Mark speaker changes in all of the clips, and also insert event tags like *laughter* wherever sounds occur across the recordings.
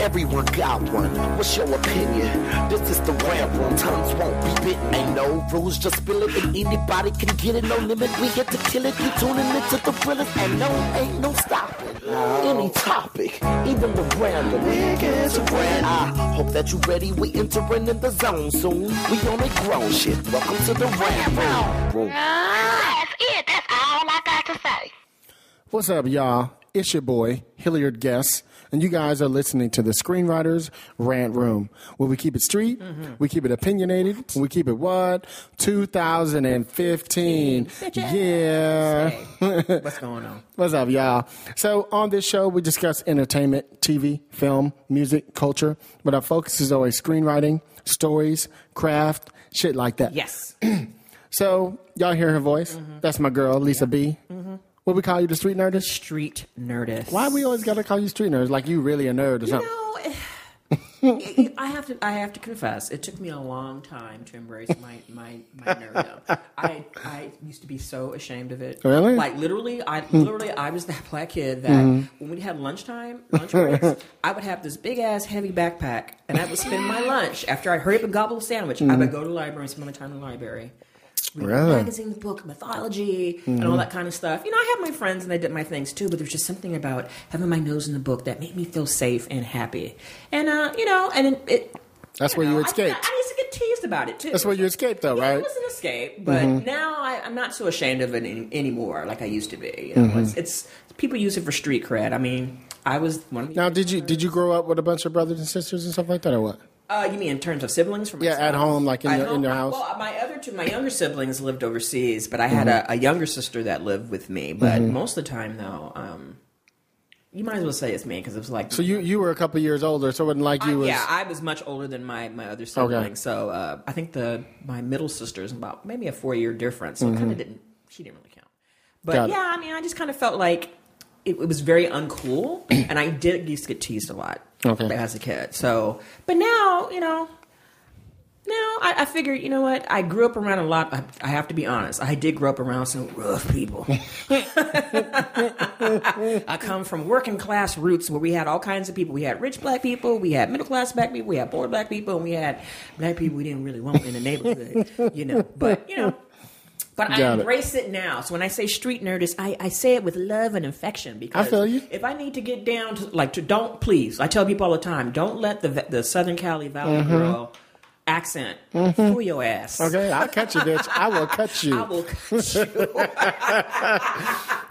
Speaker 1: Everyone got one. What's your opinion? This is the rant room. Tongues won't be bitten. Ain't no rules, just spill it, and anybody can get it. No limit. We here to kill it. You tuning into the thrillers, and no, ain't no stopping. Any topic, even the random. Niggas brand. I hope that you ready. We entering in the zone soon. We on a grown shit. Welcome to the rant room.
Speaker 2: That's it. That's all I got to say.
Speaker 3: What's up, y'all? It's your boy, Hilliard Guess, and you guys are listening to the Screenwriters Rant Room, where we keep it street, mm-hmm. we keep it opinionated, we keep it what? 2015. Yeah.
Speaker 4: What's *laughs* going on?
Speaker 3: What's up, y'all? So, on this show, we discuss entertainment, TV, film, music, culture, but our focus is always screenwriting, stories, craft, shit like that.
Speaker 4: Yes. *clears throat*
Speaker 3: So, y'all hear her voice? Mm-hmm. That's my girl, Lisa B. Mm-hmm. What we call you, the street nerdist?
Speaker 4: Street nerdist.
Speaker 3: Why we always gotta call you street nerds? Like you really a nerd or
Speaker 4: You
Speaker 3: something?
Speaker 4: know, eh, I have to. I have to confess, it took me a long time to embrace my my my nerddom. I I used to be so ashamed of it.
Speaker 3: Really?
Speaker 4: Like literally, I hmm. literally I was that black kid that hmm. when we had lunchtime, lunch breaks, *laughs* I would have this big ass heavy backpack, and I would spend my lunch after I hurry up and gobble a sandwich. I hmm. would go to the library and spend my time in the library. Read
Speaker 3: Really?
Speaker 4: magazines, book, mythology, and all that kind of stuff. You know, I had my friends and they did my things too, but there's just something about having my nose in the book that made me feel safe and happy. And uh, you know, and it, it
Speaker 3: That's
Speaker 4: I
Speaker 3: where
Speaker 4: don't
Speaker 3: you
Speaker 4: know, I- I, used to get teased about it too.
Speaker 3: That's where you escaped, though,
Speaker 4: Yeah,
Speaker 3: right?
Speaker 4: It was an escape, but now I, I'm not so ashamed of it any, anymore, like I used to be. You know,
Speaker 3: Mm-hmm.
Speaker 4: it's, it's people use it for street cred. I mean, I was one of the.
Speaker 3: Now, did you did you grow up with a bunch of brothers and sisters and stuff like that, or what?
Speaker 4: Uh, you mean in terms of siblings? For
Speaker 3: Yeah, at home, like in your- in your house?
Speaker 4: Well, my other two, my younger siblings lived overseas, but I had
Speaker 3: Mm-hmm.
Speaker 4: a, a younger sister that lived with me. But most of the time, though, um, you might as well say it's me because it was like.
Speaker 3: So you you were a couple years older, so it wasn't like
Speaker 4: I-
Speaker 3: you was.
Speaker 4: yeah, I was much older than my, my other siblings. So uh, I think the my middle sister is about maybe a four year difference. So it kind of didn't. She didn't really count. But
Speaker 3: Mm-hmm. Got it.
Speaker 4: yeah, I mean, I just kind of felt like it, it was very uncool, and I did used to get teased a lot
Speaker 3: Okay.
Speaker 4: as a kid. So, but now you know. Now I, I figure, you know what? I grew up around a lot. I, I have to be honest. I did grow up around some rough people. *laughs* I come from working class roots where we had all kinds of people. We had rich black people, we had middle class black people, we had poor black people, and we had black people we didn't really want in the neighborhood, you know. But you know, but I
Speaker 3: Got it.
Speaker 4: embrace it. now. So when I say street nerdist, I, I say it with love and affection because
Speaker 3: I feel you.
Speaker 4: if I need to get down to like to don't please, I tell people all the time, don't let the the Southern Cali Valley
Speaker 3: Mm-hmm.
Speaker 4: girl accent fool your ass.
Speaker 3: Okay, I'll cut you, bitch. I will cut *laughs* you.
Speaker 4: I will cut you. *laughs*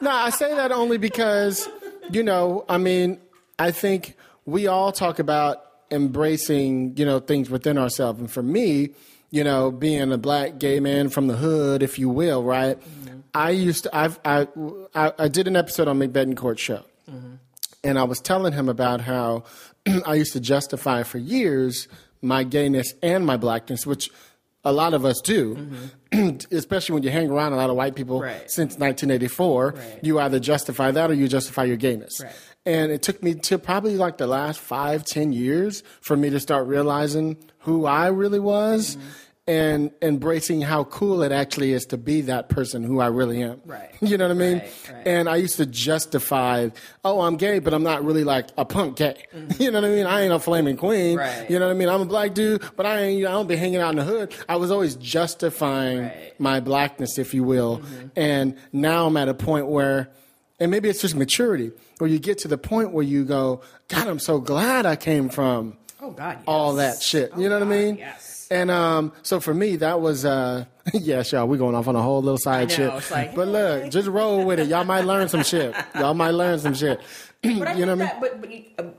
Speaker 3: No, I say that only because, you know, I mean, I think we all talk about embracing, you know, things within ourselves. And for me, you know, being a black gay man from the hood, if you will, right? Mm-hmm. I used to, I've, I, I, I did an episode on McBetancourt show. Mm-hmm. And I was telling him about how *clears throat* I used to justify for years my gayness and my blackness, which a lot of us do, mm-hmm. *clears throat* especially when you hang around a lot of white people
Speaker 4: Right.
Speaker 3: since 1984.
Speaker 4: Right.
Speaker 3: You either justify that or you justify your gayness.
Speaker 4: Right.
Speaker 3: And it took me to probably like the last five, ten years for me to start realizing who I really was
Speaker 4: Mm-hmm.
Speaker 3: and embracing how cool it actually is to be that person who I really am.
Speaker 4: Right. *laughs*
Speaker 3: You know what I mean?
Speaker 4: Right, right.
Speaker 3: And I used to justify, oh, I'm gay, but I'm not really like a punk gay. *laughs* You know what I mean? I ain't a flaming queen.
Speaker 4: Mm-hmm. Right.
Speaker 3: You know what I mean? I'm a black dude, but I ain't. You know, I don't be hanging out in the hood. I was always justifying.
Speaker 4: Mm-hmm.
Speaker 3: my blackness, if you will. And now I'm at a point where, and maybe it's just maturity, where you get to the point where you go, God, I'm so glad I came from
Speaker 4: Oh God, yes.
Speaker 3: all that shit. You know what I mean?
Speaker 4: yes.
Speaker 3: And um, so for me, that was uh, *laughs* yes, y'all. We're going off on a whole little side
Speaker 4: know,
Speaker 3: shit.
Speaker 4: like,
Speaker 3: but look, just roll with it. Y'all might learn some shit. *laughs* Y'all might learn some shit. *clears throat* You know what I mean?
Speaker 4: that, but, but uh,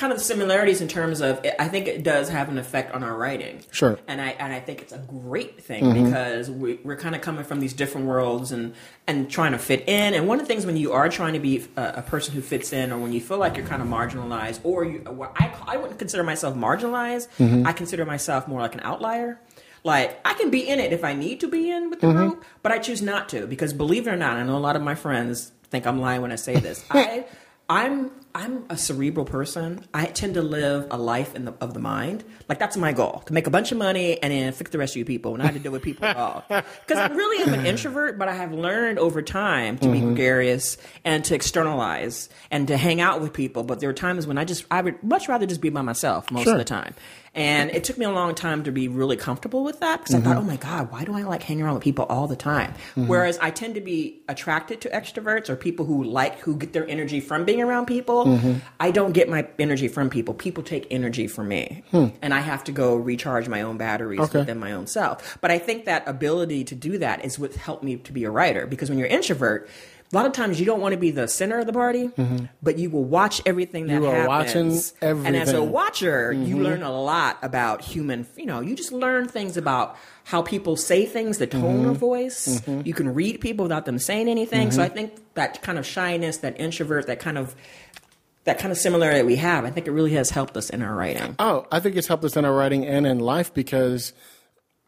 Speaker 4: kind of similarities in terms of, I think it does have an effect on our writing.
Speaker 3: Sure. Mm-hmm.
Speaker 4: And I and I think it's a great thing because we, we're kind of coming from these different worlds and and trying to fit in. And one of the things when you are trying to be a, a person who fits in, or when you feel like you're kind of marginalized, or you, well, I I wouldn't consider myself marginalized.
Speaker 3: Mm-hmm.
Speaker 4: I consider myself more like an outlier. Like I can be in it if I need to be in with the
Speaker 3: Mm-hmm.
Speaker 4: group, but I choose not to because believe it or not, I know a lot of my friends think I'm lying when I say this. *laughs* I I'm I'm a cerebral person. I tend to live a life in the, of the mind. Like that's my goal: to make a bunch of money and then fix the rest of you people, not to deal with people at all. *laughs* Because I really am an introvert, but I have learned over time to
Speaker 3: Mm-hmm.
Speaker 4: be gregarious and to externalize and to hang out with people. But there are times when I just I would much rather just be by myself most
Speaker 3: Sure.
Speaker 4: of the time. And it took me a long time to be really comfortable with that because I thought, mm-hmm. oh my God, why do I like hanging around with people all the time? Mm-hmm. Whereas I tend to be attracted to extroverts or people who like, who get their energy from being around people. Mm-hmm. I don't get my energy from people. People take energy from me. Hmm. And I have to go recharge my own batteries
Speaker 3: Okay.
Speaker 4: within my own self. But I think that ability to do that is what helped me to be a writer because when you're an introvert, a lot of times you don't want to be the center of the party, but you will watch everything that
Speaker 3: You are
Speaker 4: happens.
Speaker 3: watching
Speaker 4: And as a watcher, you
Speaker 3: Mm-hmm.
Speaker 4: learn a lot about human, you know, you just learn things about how people say things, the tone
Speaker 3: Mm-hmm.
Speaker 4: of voice. You can read people without them saying anything. So I think that kind of shyness, that introvert, that kind of that kind of similarity that we have, I think it really has helped us in our writing.
Speaker 3: Oh, I think it's helped us in our writing and in life because,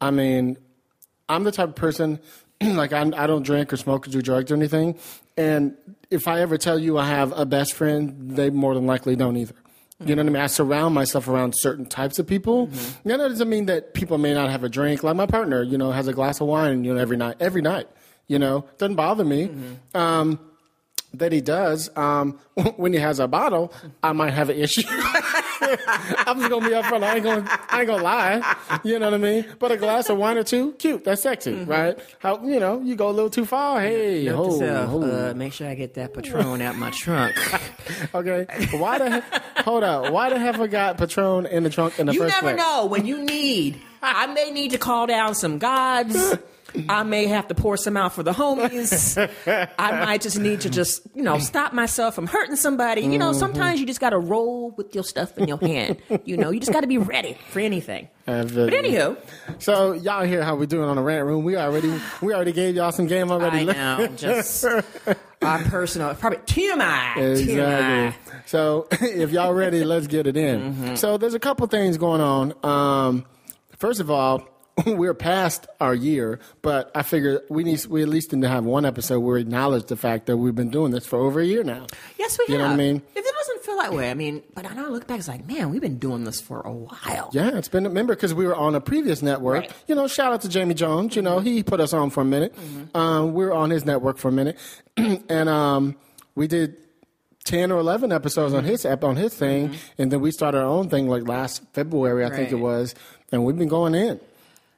Speaker 3: I mean, I'm the type of person *clears throat* like I, I don't drink or smoke or do drugs or anything, and if I ever tell you I have a best friend, they more than likely don't either. You know what I mean? I surround myself around certain types of people.
Speaker 4: Mm-hmm.
Speaker 3: Know, that doesn't mean that people may not have a drink. Like my partner, you know, has a glass of wine, you know, every night. Every night, you know, doesn't bother me.
Speaker 4: Mm-hmm.
Speaker 3: Um, that he does. Um, *laughs* when he has a bottle, I might have an issue. *laughs* I'm just gonna be upfront. I ain't gonna, I ain't gonna lie. You know what I mean? But a glass of wine or two, cute. That's sexy,
Speaker 4: Mm-hmm.
Speaker 3: right? How you know you go a little too far. Hey,
Speaker 4: Note
Speaker 3: ho,
Speaker 4: self,
Speaker 3: ho.
Speaker 4: uh, make sure I get that Patron out my trunk. *laughs*
Speaker 3: okay. Why the hold up? Why the hell I got Patron in the trunk in the
Speaker 4: you
Speaker 3: first
Speaker 4: never know when you need. I may need to call down some gods. I may have to pour some out for the homies. I might just need to just, you know, stop myself from hurting somebody. You
Speaker 3: Mm-hmm.
Speaker 4: know, sometimes you just got to roll with your stuff in your hand. You know, you just got to be ready for anything. But anywho,
Speaker 3: So y'all hear how we doing on the rant room? We already we already gave y'all some game already.
Speaker 4: I know, just *laughs* our personal, probably TMI. TMI.
Speaker 3: Exactly. So *laughs* if y'all ready, let's get it in.
Speaker 4: Mm-hmm.
Speaker 3: So there's a couple things going on. Um, first of all, *laughs* we're past our year, but I figure we need we at least need to have one episode where we acknowledge the fact that we've been doing this for over a year now.
Speaker 4: Yes, we
Speaker 3: You know what I mean?
Speaker 4: If it doesn't feel that way, I mean, but I know I look back, it's like, man, we've been doing this for a while.
Speaker 3: Yeah, it's been remember because we were on a previous network.
Speaker 4: Right.
Speaker 3: You know, shout out to Jamie Jones. You know, he put us on for a minute. Um, we were on his network for a minute, *clears throat* and um, we did ten or eleven episodes on his ep- on his thing, and then we started our own thing like last February, I think it was, and we've been going in.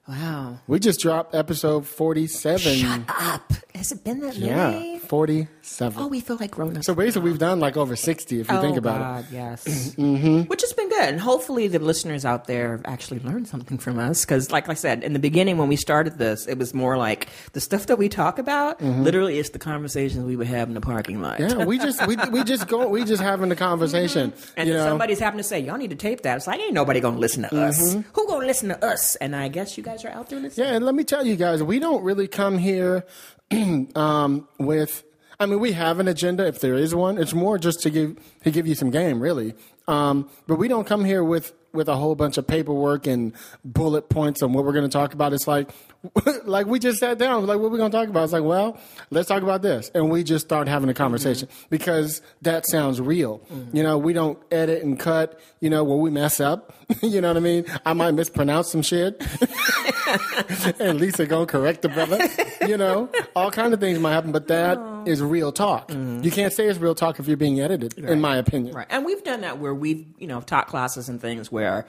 Speaker 4: Wow.
Speaker 3: We just dropped episode forty-seven.
Speaker 4: Shut Up. Has it been that
Speaker 3: Yeah,
Speaker 4: many?
Speaker 3: Forty-seven.
Speaker 4: Oh, we feel like grown ups.
Speaker 3: so basically, we've done like over sixty if you think
Speaker 4: oh,
Speaker 3: about
Speaker 4: God,
Speaker 3: it.
Speaker 4: yes. *clears throat* mm-hmm. Which has been good. And hopefully the listeners out there have actually learned something from us. Because, like I said, in the beginning when we started this, it was more like the stuff that we talk about literally is the conversations we would have in the parking lot.
Speaker 3: Mm-hmm. Yeah, we just we, we just go we just having the conversation.
Speaker 4: And
Speaker 3: you
Speaker 4: then
Speaker 3: know?
Speaker 4: somebody's having to say, y'all need to tape that. It's like, ain't nobody going to listen to us. Who going to listen to us? And I guess you guys are out doing this.
Speaker 3: Yeah, and let me tell you guys, we don't really come here *clears throat* um, with. I mean, we have an agenda if there is one. It's more just to give to give you some game, really. Um, but we don't come here with with a whole bunch of paperwork and bullet points on what we're going to talk about. It's like *laughs* like we just sat down, like what we're going to talk about. It's like, well, let's talk about this, and we just start having a conversation mm-hmm. because that sounds real. Mm-hmm. You know, we don't edit and cut. You know, where we mess up. *laughs* you know what I mean? I might mispronounce some shit. *laughs* and Lisa gonna correct the brother. You know, all kind of things might happen, but that oh. is real talk. Mm-hmm. You can't say it's real talk if you're being edited, in my opinion.
Speaker 4: Right. And we've done that where we've, you know, taught classes and things where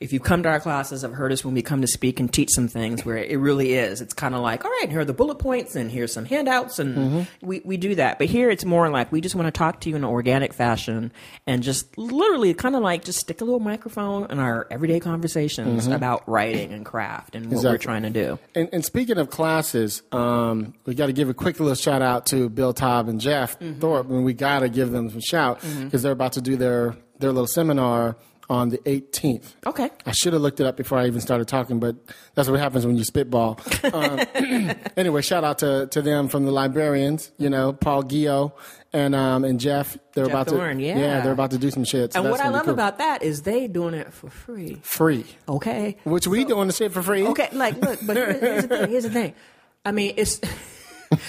Speaker 4: if you've come to our classes, have heard us when we come to speak and teach some things where it really is. It's kind of like, all right, here are the bullet points and here's some handouts. And
Speaker 3: Mm-hmm.
Speaker 4: we, we do that. But here it's more like we just want to talk to you in an organic fashion and just literally kind of like just stick a little microphone in our everyday conversations about writing and craft and what we're
Speaker 3: Mm-hmm.
Speaker 4: Trying to do.
Speaker 3: And, and speaking of classes, um, we got to give a quick little shout out to Bill Taub and Jeff Thorne, and we got to give them some shout because they're about to do their their little seminar on the 18th.
Speaker 4: Okay.
Speaker 3: I should have looked it up before I even started talking, but that's what happens when you spitball. *laughs* Um, *clears throat* anyway, shout out to, to them from the librarians, you know, Paul Guyot and um, and Jeff. They're
Speaker 4: Jeff
Speaker 3: about
Speaker 4: Thorne,
Speaker 3: to
Speaker 4: yeah.
Speaker 3: they're about to do some shit. so
Speaker 4: And what I love
Speaker 3: cool.
Speaker 4: about that is they doing it for free.
Speaker 3: free,
Speaker 4: Okay.
Speaker 3: which we doing the shit for free.
Speaker 4: Okay, like look, but here- *laughs* here's the thing. Here's the thing. I mean, it's *laughs*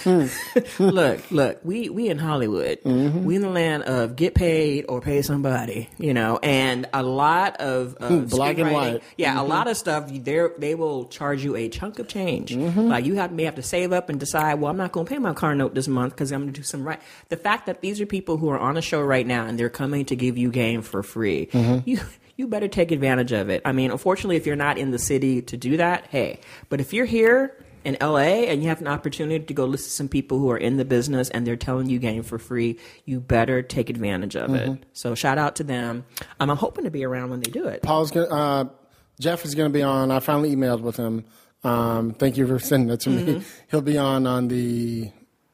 Speaker 4: *laughs* look, look, we we in Hollywood.
Speaker 3: Mm-hmm.
Speaker 4: We in the land of get paid or pay somebody, you know. And a lot of uh,
Speaker 3: Black and white.
Speaker 4: Yeah, a lot of stuff. They they will charge you a chunk of change.
Speaker 3: Mm-hmm.
Speaker 4: Like you have may have to save up and decide. Well, I'm not going to pay my car note this month because I'm going to do some right. The fact that these are people who are on a show right now and they're coming to give you game for free.
Speaker 3: Mm-hmm.
Speaker 4: You you better take advantage of it. I mean, unfortunately, if you're not in the city to do that, hey. But if you're here in LA and you have an opportunity to go listen to some people who are in the business and they're telling you game for free, you better take advantage of
Speaker 3: Mm-hmm.
Speaker 4: it. So shout out to them. Um, I'm hoping to be around when they do it.
Speaker 3: Paul's gonna, uh, Jeff is going to be on. I finally emailed with him. Um, thank you for sending it to me.
Speaker 4: Mm-hmm.
Speaker 3: He'll be on on the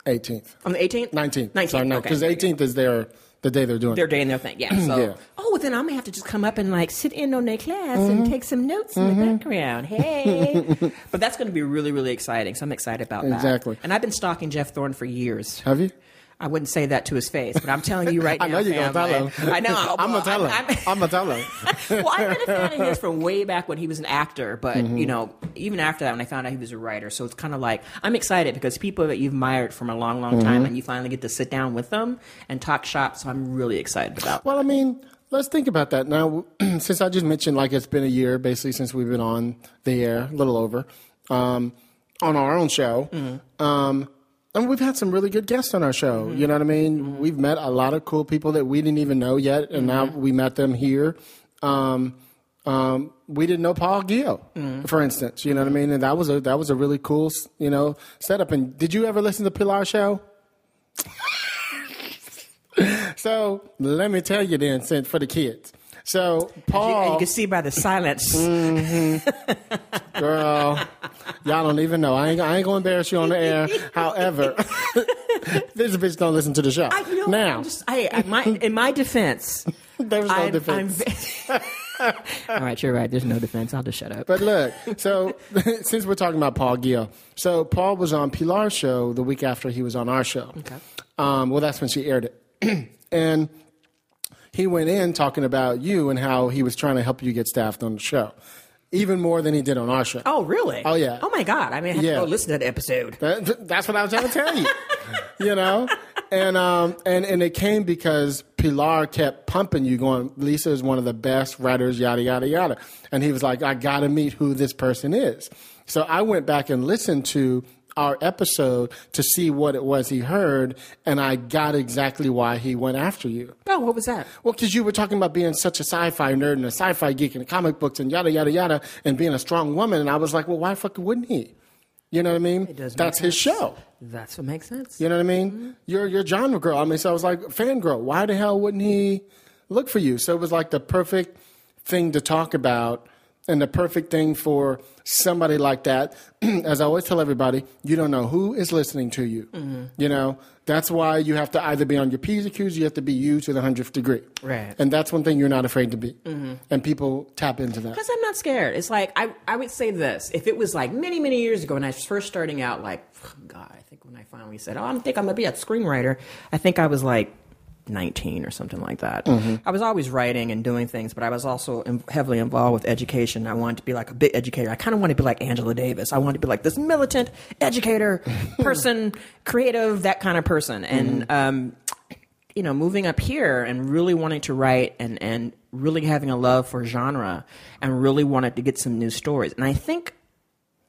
Speaker 3: 18th,
Speaker 4: On the 18th?
Speaker 3: 19th.
Speaker 4: 19th.
Speaker 3: Sorry,
Speaker 4: okay.
Speaker 3: because the 18th is their the day they're doing.
Speaker 4: They're
Speaker 3: it.
Speaker 4: doing their thing, yeah. *clears throat* So,
Speaker 3: Yeah.
Speaker 4: oh, well, then I'm gonna have to just come up and like sit in on their class and mm-hmm. take some notes in the mm-hmm. background. Hey, *laughs* but that's gonna be really, really exciting. So I'm excited about that.
Speaker 3: Exactly.
Speaker 4: And I've been stalking Jeff Thorne for years.
Speaker 3: Have you?
Speaker 4: I wouldn't say that to his face, but I'm telling you *laughs* right now.
Speaker 3: I know you're gonna tell him. *laughs*
Speaker 4: I know.
Speaker 3: I'm gonna tell him.
Speaker 4: I'm-
Speaker 3: I'm gonna tell him. *laughs*
Speaker 4: well, I've been a fan of his from way back when he was an actor, but
Speaker 3: Mm-hmm.
Speaker 4: you know, even after that, when I found out he was a writer, so it's kind of like I'm excited because people that you've admired from a long, long
Speaker 3: Mm-hmm.
Speaker 4: time, and you finally get to sit down with them and talk shop. So I'm really excited about. that.
Speaker 3: Well, I mean, let's think about that now. *clears throat* since I just mentioned, like it's been a year basically since we've been on the air, a little over, um, on our own show. Um, and we've had some really good guests on our show. You know what I mean? We've met a lot of cool people that we didn't even know yet, and now we met them here. Um, um, we didn't know Paul Guyot, for instance. You know what I mean? And that was a that was a really cool, you know, setup. And did you ever listen to Pilar show? *laughs* so let me tell you then, since for the kids. So
Speaker 4: You,
Speaker 3: Paul,
Speaker 4: you can see by the silence.
Speaker 3: Mm. girl, y'all don't even know. I ain't, I ain't gonna embarrass you on the air. *laughs* However, *laughs* this bitch don't listen to the show.
Speaker 4: I, you know,
Speaker 3: now,
Speaker 4: I'm just, I, I, my, in my defense, *laughs*
Speaker 3: there's no defense.
Speaker 4: I'm, All right, you're right. There's no defense. I'll just shut up.
Speaker 3: But look, so since we're talking about Paul Guyot, so Paul was on Pilar's show the week after he was on our show.
Speaker 4: Okay.
Speaker 3: Um, well, that's when she aired it, *clears throat* and he went in talking about you and how he was trying to help you get staffed on the show, even more than he did on our show.
Speaker 4: oh, really?
Speaker 3: Oh, yeah.
Speaker 4: Oh my God! I mean, I have
Speaker 3: Yeah.
Speaker 4: to go listen to that episode.
Speaker 3: That, that's what I was trying to tell you. *laughs* you know, and um, and and it came because Pilar kept pumping you, going, Lisa is one of the best writers, yada yada yada, and he was like, I got to meet who this person is. So I went back and listened to our episode to see what it was he heard, and I got exactly why he went after you.
Speaker 4: Oh, what was that?
Speaker 3: Well, because you were talking about being such a sci-fi nerd and a sci-fi geek and comic books and yada yada yada, and being a strong woman, and I was like, well, why fucking wouldn't he? You know what I mean?
Speaker 4: does make
Speaker 3: That's his
Speaker 4: sense.
Speaker 3: show.
Speaker 4: That's what makes sense.
Speaker 3: You know what I mean? Mm-hmm. You're you're a genre girl. I mean, so I was like, fangirl. Why the hell wouldn't he look for you? So it was like the perfect thing to talk about and the perfect thing for somebody like that. *clears throat* As I always tell everybody, you don't know who is listening to you.
Speaker 4: Mm-hmm.
Speaker 3: You know, that's why you have to either be on your P's and Q's, you have to be you to the hundredth degree.
Speaker 4: Right. Mm-hmm.
Speaker 3: And that's one thing you're not afraid to be. And people tap into that.
Speaker 4: Because I'm not scared. It's like I, I would say this: if it was like many, many years ago when I was first starting out, like God, I think when I finally said, "Oh, I think I'm gonna be a screenwriter," I think I was like 19 or something like that. Mm-hmm. I was always writing and doing things, but I was also in, heavily involved with education. I wanted to be like a big educator. I kind of wanted to be like Angela Davis. I wanted to be like this militant educator, *laughs* person, creative, that kind of person. And mm-hmm. um, you know, moving up here and really wanting to write and, and really having a love for genre and really wanted to get some new stories. And I think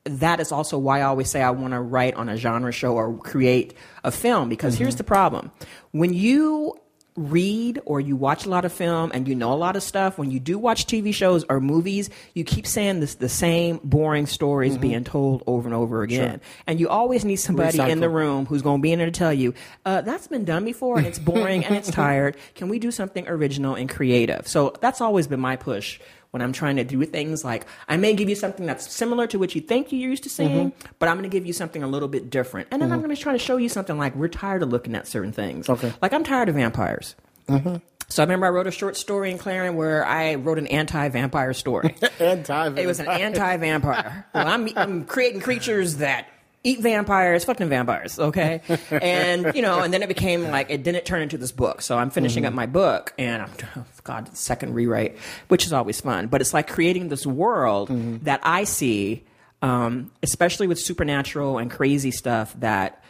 Speaker 4: that is also why I always say I want to write on a genre show or create a film because here's mm-hmm. the problem. When you read or you watch a lot of film and you know a lot of stuff, when you do watch TV shows or movies, you keep saying this the same boring stories being told over and over again. And you always need somebody in the room who's going to be in there to tell you, uh, that's been done before and it's *laughs* boring and it's tired. Can we do something original and creative? So that's always been my push when I'm trying to do things like I may give you something that's similar to what you think you're used to seeing, mm-hmm. but I'm going to give you something a little bit different. And then I'm mm-hmm. going to try to show you something like we're tired of looking at certain things.
Speaker 3: Okay.
Speaker 4: Like I'm tired of vampires. Mm-hmm. So I remember I wrote a short story in Clarion where I wrote an anti-vampire story. *laughs*
Speaker 3: Anti-
Speaker 4: It was an anti-vampire. Well, I'm, I'm creating creatures that eat vampires, fucking vampires, okay? *laughs* And you know, and then it became like it didn't turn into this book. So I'm finishing up my book, and I'm oh, God, second rewrite, which is always fun. But it's like creating this world that I see, um, especially with supernatural and crazy stuff that.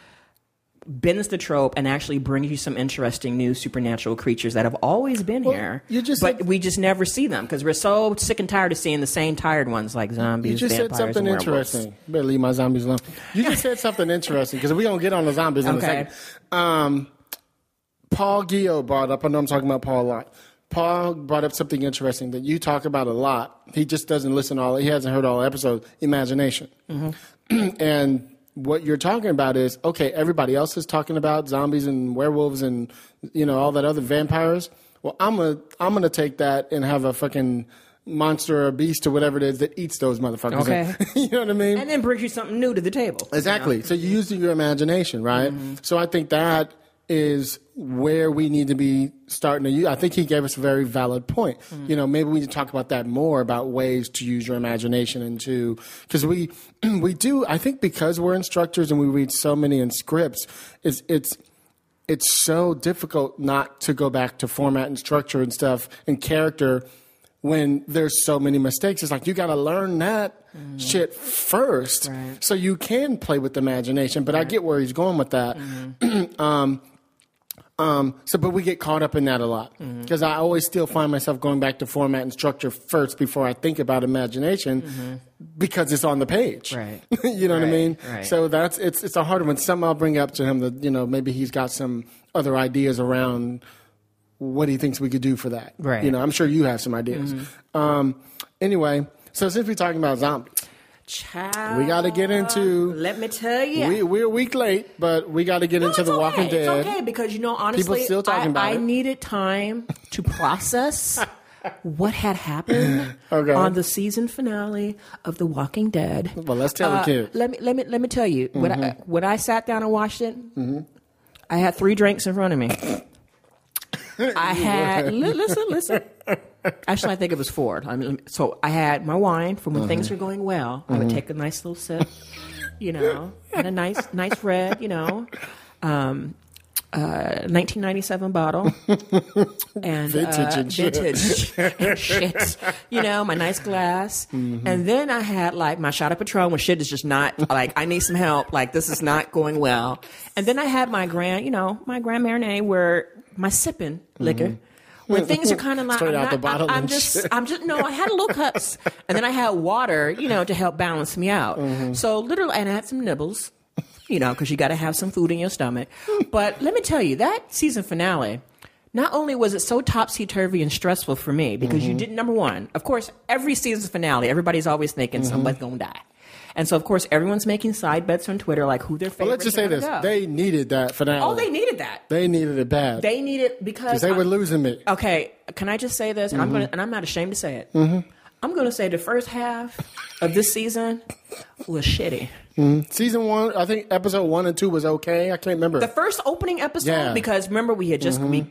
Speaker 4: Bends the trope and actually brings you some interesting new supernatural creatures that have always been here.
Speaker 3: you just
Speaker 4: but
Speaker 3: said-
Speaker 4: we just never see them because we're so sick and tired of seeing the same tired ones like zombies.
Speaker 3: You just said something interesting. Better leave my zombies alone. You just said something interesting because we're gonna get on the zombies in
Speaker 4: Okay.
Speaker 3: a second. Um, Paul Guyot brought up. I know I'm talking about Paul a lot. Paul brought up something interesting that you talk about a lot. He just doesn't listen all. He hasn't heard all episodes. Imagination, *clears throat* and what you're talking about is okay. Everybody else is talking about zombies and werewolves and you know all that other vampires. Well, I'm gonna I'm gonna take that and have a fucking monster or beast or whatever it is that eats those motherfuckers.
Speaker 4: Okay. *laughs*
Speaker 3: you know what I mean?
Speaker 4: And then brings you something new to the table.
Speaker 3: Exactly. So you use your imagination, right? Mm-hmm. So I think that is where we need to be starting to use. I think he gave us a very valid point. Mm-hmm. You know, maybe we need to talk about that more about ways to use your imagination and to because we *clears throat* we do. I think because we're instructors and we read so many in scripts, it's it's it's so difficult not to go back to format and structure and stuff and character when there's so many mistakes. It's like you got to learn that mm-hmm. shit first
Speaker 4: Right.
Speaker 3: so you can play with imagination. But I get where he's going with that. Mm-hmm. *clears throat* um, um, so, but we get caught up in that a lot because I always still find myself going back to format and structure first before I think about imagination because it's on the page.
Speaker 4: Right. *laughs*
Speaker 3: you know what I mean?
Speaker 4: right.
Speaker 3: So that's it's it's a hard one. Something I'll bring up to him that you know maybe he's got some other ideas around what he thinks we could do for that.
Speaker 4: Right.
Speaker 3: You know, I'm sure you have some ideas. Um, anyway, so since we're talking about zombies,
Speaker 4: Child,
Speaker 3: we got to get into.
Speaker 4: Let me tell you.
Speaker 3: We, we're a week late, but we got to get
Speaker 4: No,
Speaker 3: into The Walking. Dead.
Speaker 4: It's okay because you know honestly,
Speaker 3: still talking
Speaker 4: I,
Speaker 3: about
Speaker 4: I
Speaker 3: it.
Speaker 4: needed time to process *laughs* what had happened
Speaker 3: Okay.
Speaker 4: on the season finale of The Walking Dead.
Speaker 3: Well, let's tell the
Speaker 4: Uh,
Speaker 3: kids.
Speaker 4: Let me let me let me tell you
Speaker 3: Mm-hmm.
Speaker 4: when I sat down and watched it. I had three drinks in front of me. *laughs* *laughs* I had li- listen listen. Actually, I think it was four. I mean, so I had my wine from when
Speaker 3: Mm-hmm.
Speaker 4: things were going well. I would take a nice little sip, you know, and a nice nice red, you know. Um, uh, 1997 bottle *laughs* and
Speaker 3: Vintage
Speaker 4: uh,
Speaker 3: and
Speaker 4: vintage and shit. You know, my nice glass,
Speaker 3: Mm-hmm.
Speaker 4: and then I had like my shot of Patron when shit is just not like I need some help. Like this is not going well, and then I had my grand, you know, my Grand Marnier where my sipping liquor. When *laughs* things are kind of like
Speaker 3: Mm-hmm. Straight
Speaker 4: I'm
Speaker 3: out the bottle
Speaker 4: I'm, I'm just,
Speaker 3: shit.
Speaker 4: I'm just no. I had a little cups, and then I had water, you know, to help balance me out.
Speaker 3: Mm-hmm.
Speaker 4: So literally, and I had some nibbles, you know, because you got to have some food in your stomach. But let me tell you, that season finale, not only was it so topsy turvy and stressful for me because
Speaker 3: Mm-hmm.
Speaker 4: you did number one, of course, every season finale, everybody's always thinking
Speaker 3: Mm-hmm.
Speaker 4: somebody's gonna die. And so, of course, everyone's making side bets on Twitter, like who their favorite.
Speaker 3: Well, let's just say this: they needed that finale.
Speaker 4: oh, they needed that.
Speaker 3: They needed it bad.
Speaker 4: They needed because
Speaker 3: because they were losing me.
Speaker 4: Okay, can I just say this? And I'm
Speaker 3: Mm-hmm.
Speaker 4: gonna, and I'm not ashamed to say it. I'm gonna say the first half of this season was shitty.
Speaker 3: Season one, I think episode one and two was okay. I can't remember.
Speaker 4: The first opening episode,
Speaker 3: Yeah. Mm-hmm.
Speaker 4: because remember we had just we.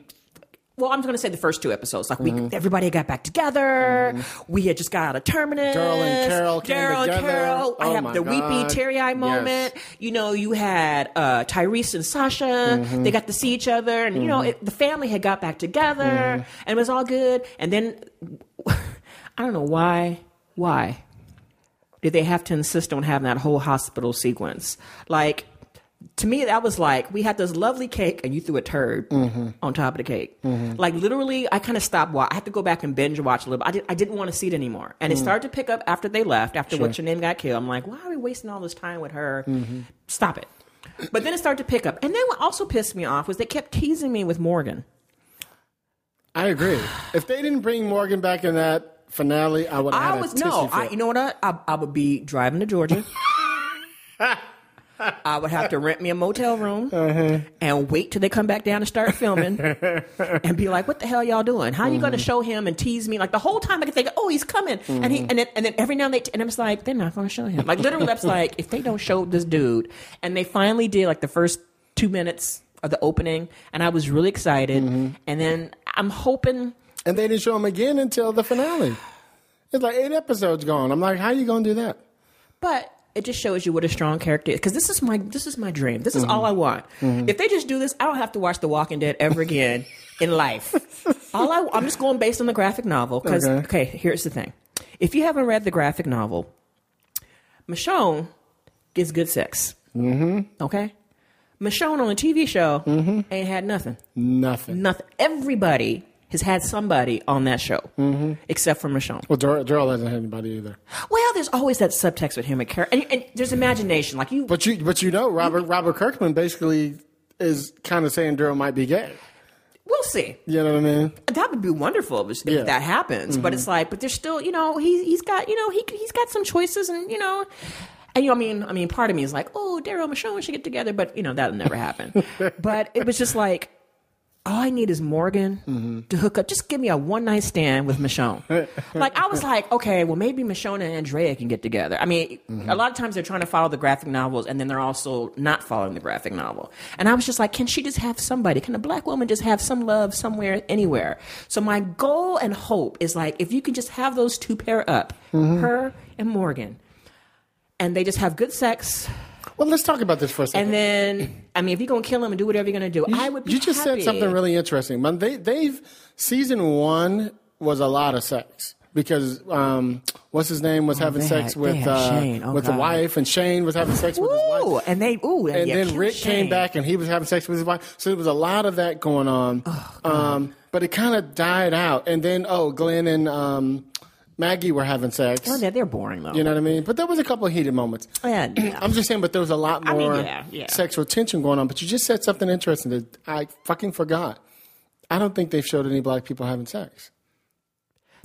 Speaker 4: Well, I'm going to say the first two episodes. Like we, everybody got back together. We had just got out of terminus.
Speaker 3: Daryl and Carol came
Speaker 4: Daryl and
Speaker 3: together.
Speaker 4: Carol. I
Speaker 3: Oh
Speaker 4: have
Speaker 3: my
Speaker 4: the weepy,
Speaker 3: God.
Speaker 4: teary eye moment. You know, you had uh, Tyrese and Sasha.
Speaker 3: Mm-hmm.
Speaker 4: They got to see each other, and you know, it, the family had got back together,
Speaker 3: Mm-hmm.
Speaker 4: and it was all good. And then *laughs* I don't know why. Why did they have to insist on having that whole hospital sequence? Like to me, that was like we had this lovely cake, and you threw a turd
Speaker 3: Mm-hmm.
Speaker 4: on top of the cake. Like literally, I kind of stopped. Wa- I had to go back and binge watch a little. bit. I, did, I didn't want to see it anymore, and
Speaker 3: Mm.
Speaker 4: it started to pick up after they left. After what's your name got killed, I'm like, why are we wasting all this time with her?
Speaker 3: Mm-hmm.
Speaker 4: Stop it. But then it started to pick up, and then what also pissed me off was they kept teasing me with Morgan.
Speaker 3: I agree. if they didn't bring Morgan back in that finale, I would have
Speaker 4: I was no, I, you know what? I, I, I would be driving to Georgia. *laughs* I would have to rent me a motel room
Speaker 3: Uh-huh.
Speaker 4: and wait till they come back down and start filming, and be like, "What the hell y'all doing? How are you going
Speaker 3: Mm-hmm.
Speaker 4: to show him and tease me?" Like the whole time, I could think, "Oh, he's coming," and he and then, and then every now and then, and I'm just like, "They're not going to show him." Like literally, that's like if they don't show this dude, and they finally did like the first two minutes of the opening, and I was really excited,
Speaker 3: Mm-hmm.
Speaker 4: and then I'm hoping.
Speaker 3: and they didn't show him again until the finale. It's like eight episodes gone. I'm like, how are you gonna do that?
Speaker 4: But it just shows you what a strong character is. Because this is my this is my dream. This is mm-hmm. all I want. Mm-hmm. If they just do this, I don't have to watch The Walking Dead ever again *laughs* in life. All I, I'm just going based on the graphic novel. Because
Speaker 3: Okay.
Speaker 4: okay, here's the thing: if you haven't read the graphic novel, Michonne gets good sex. Mm-hmm. Okay, Michonne on the TV show mm-hmm. ain't had nothing.
Speaker 3: Nothing.
Speaker 4: Nothing. Everybody has had somebody on that show, mm-hmm. except for Michonne.
Speaker 3: Well, Daryl Daryl hasn't had anybody either.
Speaker 4: Well, there's always that subtext with him and Karen, and, and there's imagination. Like you,
Speaker 3: But you, but you know, Robert Robert Kirkman basically is kind of saying Daryl might be gay.
Speaker 4: we'll see.
Speaker 3: You know what I mean?
Speaker 4: That would be wonderful if, if
Speaker 3: Yeah.
Speaker 4: that happens. But mm-hmm. it's like, but there's still, you know, he's he's got, you know, he he's got some choices, and you know, and you know, I mean, I mean, part of me is like, oh, Daryl and Michonne should get together, but you know, that'll never happen. *laughs* but it was just like. All I need is Morgan mm-hmm. to hook up. Just give me a one night stand with Michonne. *laughs* like I was like, okay, well maybe Michonne and Andrea can get together. I mean, mm-hmm. a lot of times they're trying to follow the graphic novels, and then they're also not following the graphic novel. And I was just like, can she just have somebody? Can a black woman just have some love somewhere, anywhere? So my goal and hope is like, if you can just have those two pair up, mm-hmm. her and Morgan, and they just have good sex,
Speaker 3: Well, let's talk about this for a second.
Speaker 4: and then I mean, if you're gonna kill him and do whatever you're gonna do, I would. Be
Speaker 3: you just
Speaker 4: happy.
Speaker 3: said something really interesting. Man, they they've season one was a lot of sex because um, what's his name was having sex
Speaker 4: had-
Speaker 3: with uh,
Speaker 4: Shane. Oh,
Speaker 3: with the wife, and Shane was having sex with his wife.
Speaker 4: and they ooh,
Speaker 3: And
Speaker 4: yeah,
Speaker 3: then Rick
Speaker 4: Shane.
Speaker 3: came back and he was having sex with his wife. So there was a lot of that going on.
Speaker 4: Oh,
Speaker 3: um, but it kind of died out. And then, oh, Glenn and um, Maggie were having sex.
Speaker 4: Oh, they're, they're boring though.
Speaker 3: You know what I mean? But there was a couple of heated moments.
Speaker 4: Yeah, yeah. *clears throat*
Speaker 3: I'm just saying, but there was a lot
Speaker 4: I mean,
Speaker 3: more
Speaker 4: yeah, yeah.
Speaker 3: sexual tension going on. But you just said something interesting that I fucking forgot. I don't think they've showed any black people having sex.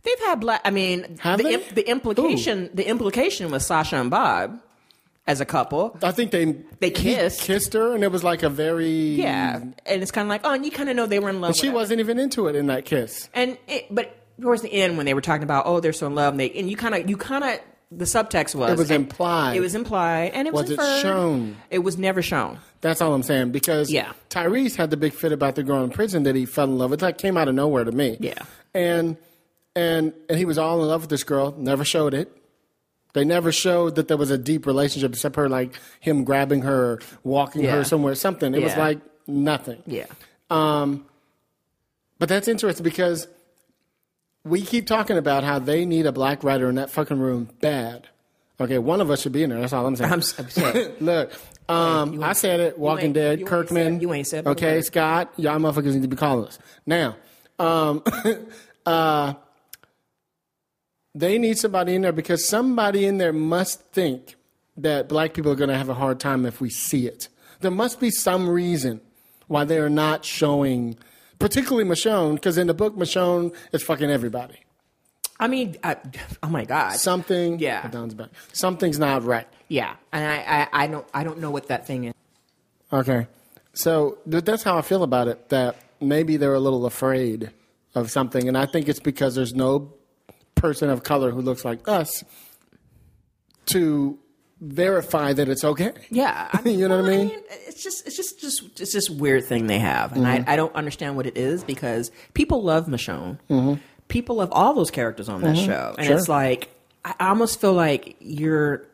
Speaker 4: They've had black. I mean,
Speaker 3: Have
Speaker 4: the,
Speaker 3: they?
Speaker 4: im- the implication the implication was Sasha and Bob as a couple.
Speaker 3: I think they
Speaker 4: They
Speaker 3: he
Speaker 4: kissed.
Speaker 3: kissed her, and it was like a very
Speaker 4: Yeah, and it's kind of like, oh, and you kind of know they were in love.
Speaker 3: And she wasn't even into it in that kiss.
Speaker 4: and it, but towards the end when they were talking about, oh, they're so in love, and they and you kind of you kind of the subtext was
Speaker 3: It was implied.
Speaker 4: It was implied, and it was,
Speaker 3: Was it shown?
Speaker 4: It was never shown.
Speaker 3: That's all I'm saying. Because
Speaker 4: Yeah.
Speaker 3: Tyrese had the big fit about the girl in prison that he fell in love with. That came out of nowhere to me.
Speaker 4: Yeah.
Speaker 3: And and and he was all in love with this girl. Never showed it. They never showed that there was a deep relationship except her like him grabbing her, walking
Speaker 4: Yeah.
Speaker 3: her somewhere, something. It was like nothing.
Speaker 4: Yeah, Um,
Speaker 3: But that's interesting because we keep talking about how they need a black writer in that fucking room bad. Okay, one of us should be in there. That's all I'm saying.
Speaker 4: I'm, saying. *laughs*
Speaker 3: Look, um, I said it. Walking Dead,
Speaker 4: you
Speaker 3: Kirkman.
Speaker 4: said- you ain't said
Speaker 3: Okay,
Speaker 4: word.
Speaker 3: Scott, y'all motherfuckers need to be calling us now. Um, *laughs* uh, they need somebody in there because somebody in there must think that black people are going to have a hard time if we see it. There must be some reason why they are not showing, particularly Michonne, because in the book Michonne is fucking everybody.
Speaker 4: I mean, I, oh my god,
Speaker 3: Something,
Speaker 4: Yeah.
Speaker 3: Back. Something's not right.
Speaker 4: yeah, and I, I I don't I don't know what that thing is.
Speaker 3: Okay. So th- that's how I feel about it. That maybe they're a little afraid of something, and I think it's because there's no person of color who looks like us to verify that it's okay.
Speaker 4: Yeah, *laughs* I mean,
Speaker 3: You know what I
Speaker 4: well,
Speaker 3: mean?
Speaker 4: It's just it's just just it's just weird thing they have, and
Speaker 3: Mm-hmm.
Speaker 4: I, I don't understand what it is because people love Michonne.
Speaker 3: Mm-hmm.
Speaker 4: People love all those characters on that show, and
Speaker 3: Sure.
Speaker 4: it's like I I almost feel like you're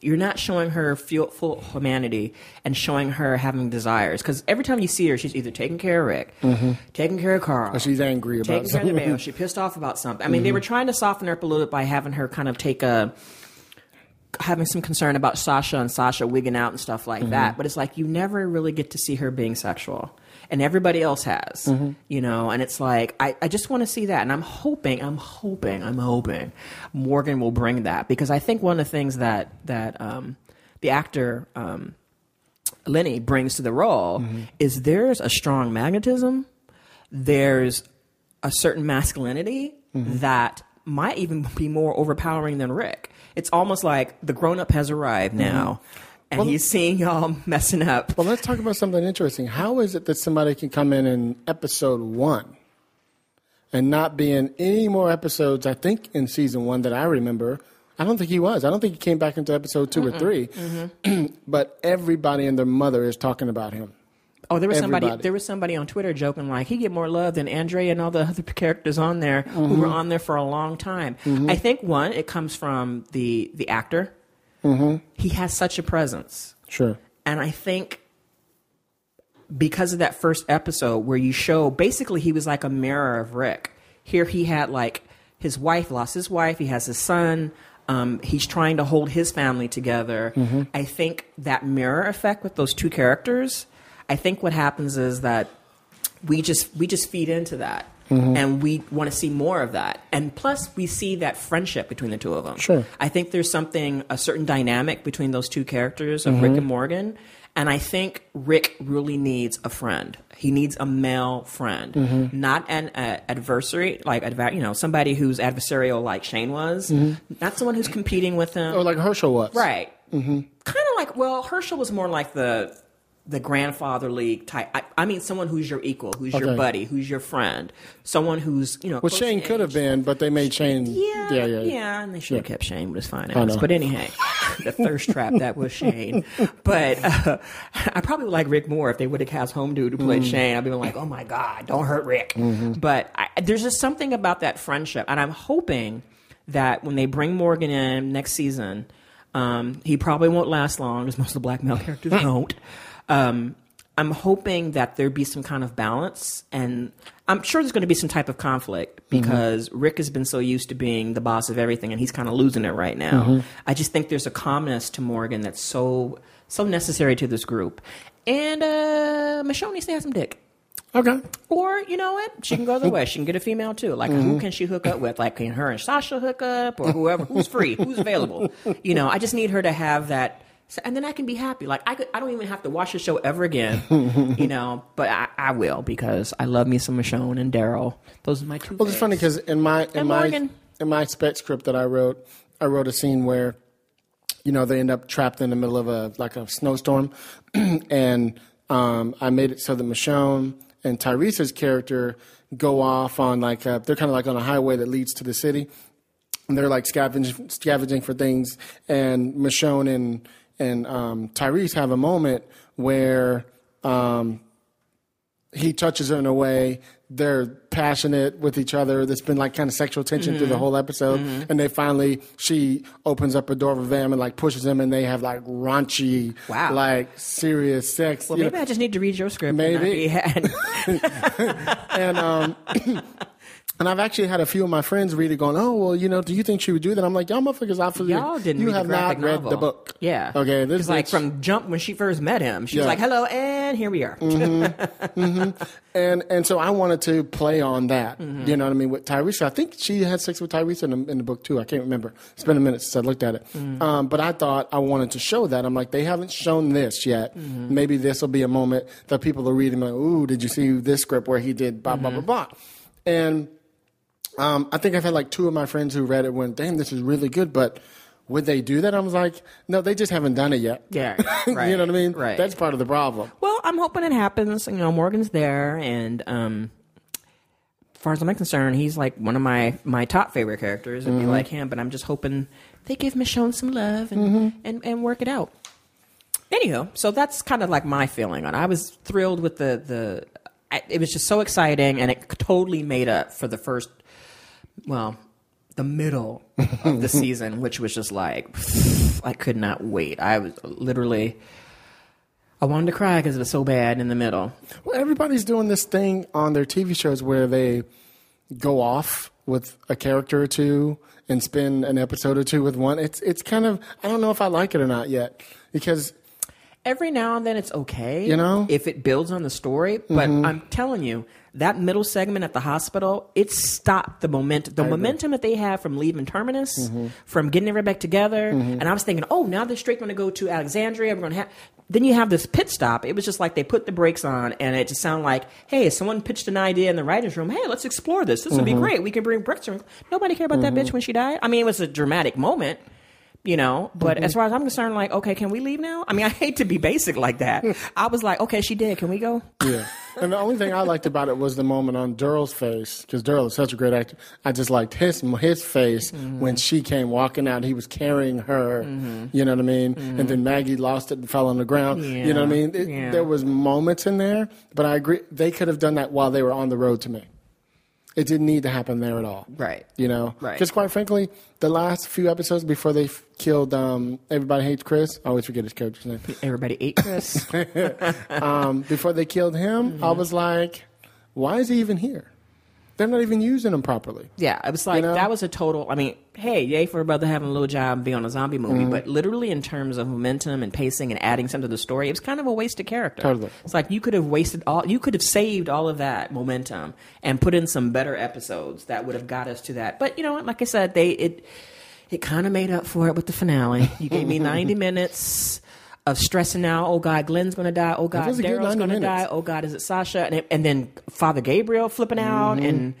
Speaker 4: you're not showing her full, full humanity and showing her having desires because every time you see her, she's either taking care of Rick, taking care of Carl,
Speaker 3: Or she's angry about
Speaker 4: taking care of the
Speaker 3: something.
Speaker 4: mail. She pissed off about something. *laughs* I mean, they were trying to soften her up a little bit by having her kind of take a having some concern about Sasha and Sasha wigging out and stuff like that. But it's like you never really get to see her being sexual. And everybody else has, you know, and it's like I, I just want to see that, and I'm hoping, I'm hoping, I'm hoping Morgan will bring that because I think one of the things that that um, the actor um, Lennie brings to the role is there's a strong magnetism, there's a certain masculinity that might even be more overpowering than Rick. It's almost like the grown up has arrived now and he's seeing y'all *laughs* messing up.
Speaker 3: Well, let's talk about something interesting. How is it that somebody can come in in episode one and not be in any more episodes? I think in season one that I remember, I don't think he was. I don't think he came back into episode 2 or 3
Speaker 4: Mm-hmm. *clears throat*
Speaker 3: but everybody and their mother is talking about him.
Speaker 4: Oh, there was somebody. There was somebody on Twitter joking like he get more love than Andrea and all the other *laughs* characters on there who were mm-hmm. on there for a long time. Mm-hmm. I think one, it comes from the the actor. Mm-hmm. He has such a presence,
Speaker 3: Sure.
Speaker 4: and I think because of that first episode where you show basically he was like a mirror of Rick. Here he had like his wife lost his wife. He has his son. Um, he's trying to hold his family together. I think that mirror effect with those two characters I think what happens is that we just we just feed into that.
Speaker 3: Mm-hmm.
Speaker 4: And we want to see more of that. And plus, we see that friendship between the two of them.
Speaker 3: Sure.
Speaker 4: I think there's something, a certain dynamic between those two characters of Rick and Morgan. And I think Rick really needs a friend. He needs a male friend, not an uh, adversary, like adva- you know somebody who's adversarial, like Shane was. Not someone who's competing with him.
Speaker 3: Or like Hershel was.
Speaker 4: Right. Kind of like well, Hershel was more like the the grandfatherly type. I, I mean, someone who's your equal, who's your buddy, who's your friend, someone who's you know.
Speaker 3: Well, Shane could have been, but they made Shane.
Speaker 4: Yeah,
Speaker 3: yeah,
Speaker 4: yeah,
Speaker 3: yeah.
Speaker 4: and they should have kept Shane with his fine ass. But anyhow, *laughs* the thirst trap that was Shane. But uh, *laughs* I probably would like Rick more if they would have cast Home Dude to play
Speaker 3: Mm.
Speaker 4: Shane. I'd be like, oh my god, don't hurt Rick.
Speaker 3: Mm-hmm.
Speaker 4: But I, there's just something about that friendship, and I'm hoping that when they bring Morgan in next season, um, he probably won't last long, as most of the black male characters *laughs* don't. Um, I'm hoping that there be some kind of balance, and I'm sure there's going to be some type of conflict because Rick has been so used to being the boss of everything, and he's kind of losing it right now. I just think there's a calmness to Morgan that's so so necessary to this group, and uh, Michonne needs to have some dick.
Speaker 3: Okay.
Speaker 4: Or you know what? She can go the other way. She can get a female too. Like who can she hook up with? Like can her and Sasha hook up, or whoever who's free, who's available? You know, I just need her to have that, and then I can be happy. Like I could, I don't even have to watch the show ever again. *laughs* you know, but I, I will because I love me some Michonne and Daryl. Those are my two.
Speaker 3: Well, it's funny because in my in
Speaker 4: And
Speaker 3: my
Speaker 4: Morgan.
Speaker 3: in my spec script that I wrote, I wrote a scene where, you know, they end up trapped in the middle of a like a snowstorm, *clears throat* and um, I made it so that Michonne and Tyrese's character go off on like a, they're kind of like on a highway that leads to the city, and they're like scavenging scavenging for things, and Michonne and and um, Tyrese have a moment where. Um, he touches her in a way they're passionate with each other there's been like kind of sexual tension
Speaker 4: Mm-hmm.
Speaker 3: through the whole episode and they finally she opens up a door for them and like pushes him and they have like raunchy
Speaker 4: Wow.
Speaker 3: like serious sex
Speaker 4: Well, maybe
Speaker 3: know?
Speaker 4: I just need to read your script.
Speaker 3: Maybe.
Speaker 4: And *laughs*
Speaker 3: and um *clears throat* and I've actually had a few of my friends read it going, oh, well, you know, do you think she would do that? I'm like, y'all motherfuckers, obviously,
Speaker 4: Y'all didn't
Speaker 3: you
Speaker 4: read
Speaker 3: have
Speaker 4: the graphic
Speaker 3: not read
Speaker 4: novel.
Speaker 3: the book.
Speaker 4: Yeah.
Speaker 3: Okay. This
Speaker 4: is like from jump when she first met him. She was
Speaker 3: Yeah.
Speaker 4: like, "Hello," and here we are.
Speaker 3: and and so I wanted to play on that.
Speaker 4: Mm-hmm.
Speaker 3: You know what I mean? With Tyrese, I think she had sex with Tyrese in the, in the book too. I can't remember. It's been a minute since I looked at it.
Speaker 4: Mm-hmm.
Speaker 3: Um, but I thought I wanted to show that. I'm like, they haven't shown this yet.
Speaker 4: Mm-hmm.
Speaker 3: Maybe this will be a moment that people are reading. Like, ooh, did you see this script where he did blah blah blah
Speaker 4: Mm-hmm.
Speaker 3: blah? And um, I think I've had like two of my friends who read it went, damn, this is really good, but. Would they do that? I was like, no, they just haven't done it yet.
Speaker 4: Yeah, *laughs*
Speaker 3: you know what I mean?
Speaker 4: right.
Speaker 3: That's part of the problem.
Speaker 4: Well, I'm hoping it happens. You know, Morgan's there, and um, as far as I'm concerned, he's like one of my my top favorite characters. It'd be like him, but I'm just hoping they give Michonne some love and and, and work it out. Anywho, so that's kind of like my feeling on. it. I was thrilled with the the. I, it was just so exciting, and it totally made up for the first. Well, the middle of the *laughs* season, which was just like I could not wait. I was literally. I wanted to cry because it was so bad in the middle.
Speaker 3: Well, everybody's doing this thing on their TV shows where they go off with a character or two and spend an episode or two with one. It's it's kind of I don't know if I like it or not yet because
Speaker 4: Every now and then it's okay,
Speaker 3: You know? Mm-hmm.
Speaker 4: if it builds on the story. But I'm telling you, that middle segment at the hospital, it stopped the momentum. The momentum that they had from leaving Terminus,
Speaker 3: Mm-hmm.
Speaker 4: from getting everybody back together. And I was thinking, oh, now they're straight going to go to Alexandria. We're going to have. Then you have this pit stop. It was just like they put the brakes on, and it just sounded like, hey, someone pitched an idea in the writers' room. Hey, let's explore this. This would
Speaker 3: Mm-hmm.
Speaker 4: be great. We can bring Brooks. in." Nobody cared about that bitch when she died. I mean, it was a dramatic moment you know but
Speaker 3: Mm-hmm.
Speaker 4: as far as i'm concerned like okay can we leave now i mean i hate to be basic like that *laughs* i was like okay she did can we go
Speaker 3: yeah. And the only thing I liked about it was the moment on Daryl's face because Daryl is such a great actor. I just liked his his face mm-hmm. when she came walking out. He was carrying her. Mm-hmm. You know what I mean? And then mm-hmm. Maggie lost it and fell on the ground. You know what I mean? It-
Speaker 4: Yeah.
Speaker 3: There was moments in there, but I agree they could have done that while they were on the road to me. It didn't need to happen there at all.
Speaker 4: Right.
Speaker 3: You know?
Speaker 4: Right.
Speaker 3: Because quite frankly, the last few episodes before they f- killed um, Everybody Hates Chris, I always forget his character's name.
Speaker 4: everybody ate chris *laughs*
Speaker 3: um, before they killed him,
Speaker 4: Mm-hmm.
Speaker 3: I was like, why is he even here? They're not even using them properly.
Speaker 4: Yeah, it was like
Speaker 3: know?
Speaker 4: that was a total. I mean, hey, yay for a brother having a little job and being on a zombie movie,
Speaker 3: Mm-hmm.
Speaker 4: but literally in terms of momentum and pacing and adding something to the story, it was kind of a wasted character.
Speaker 3: Totally.
Speaker 4: it's like you could have wasted all, you could have saved all of that momentum and put in some better episodes that would have got us to that. But you know what? Like I said, they it it kind of made up for it with the finale. You gave me ninety *laughs* minutes. Of stressing out, oh God, Glenn's gonna die. Oh God, Daryl's gonna
Speaker 3: minutes.
Speaker 4: die. Oh God, is it Sasha? And, and then Father Gabriel flipping out,
Speaker 3: Mm-hmm.
Speaker 4: and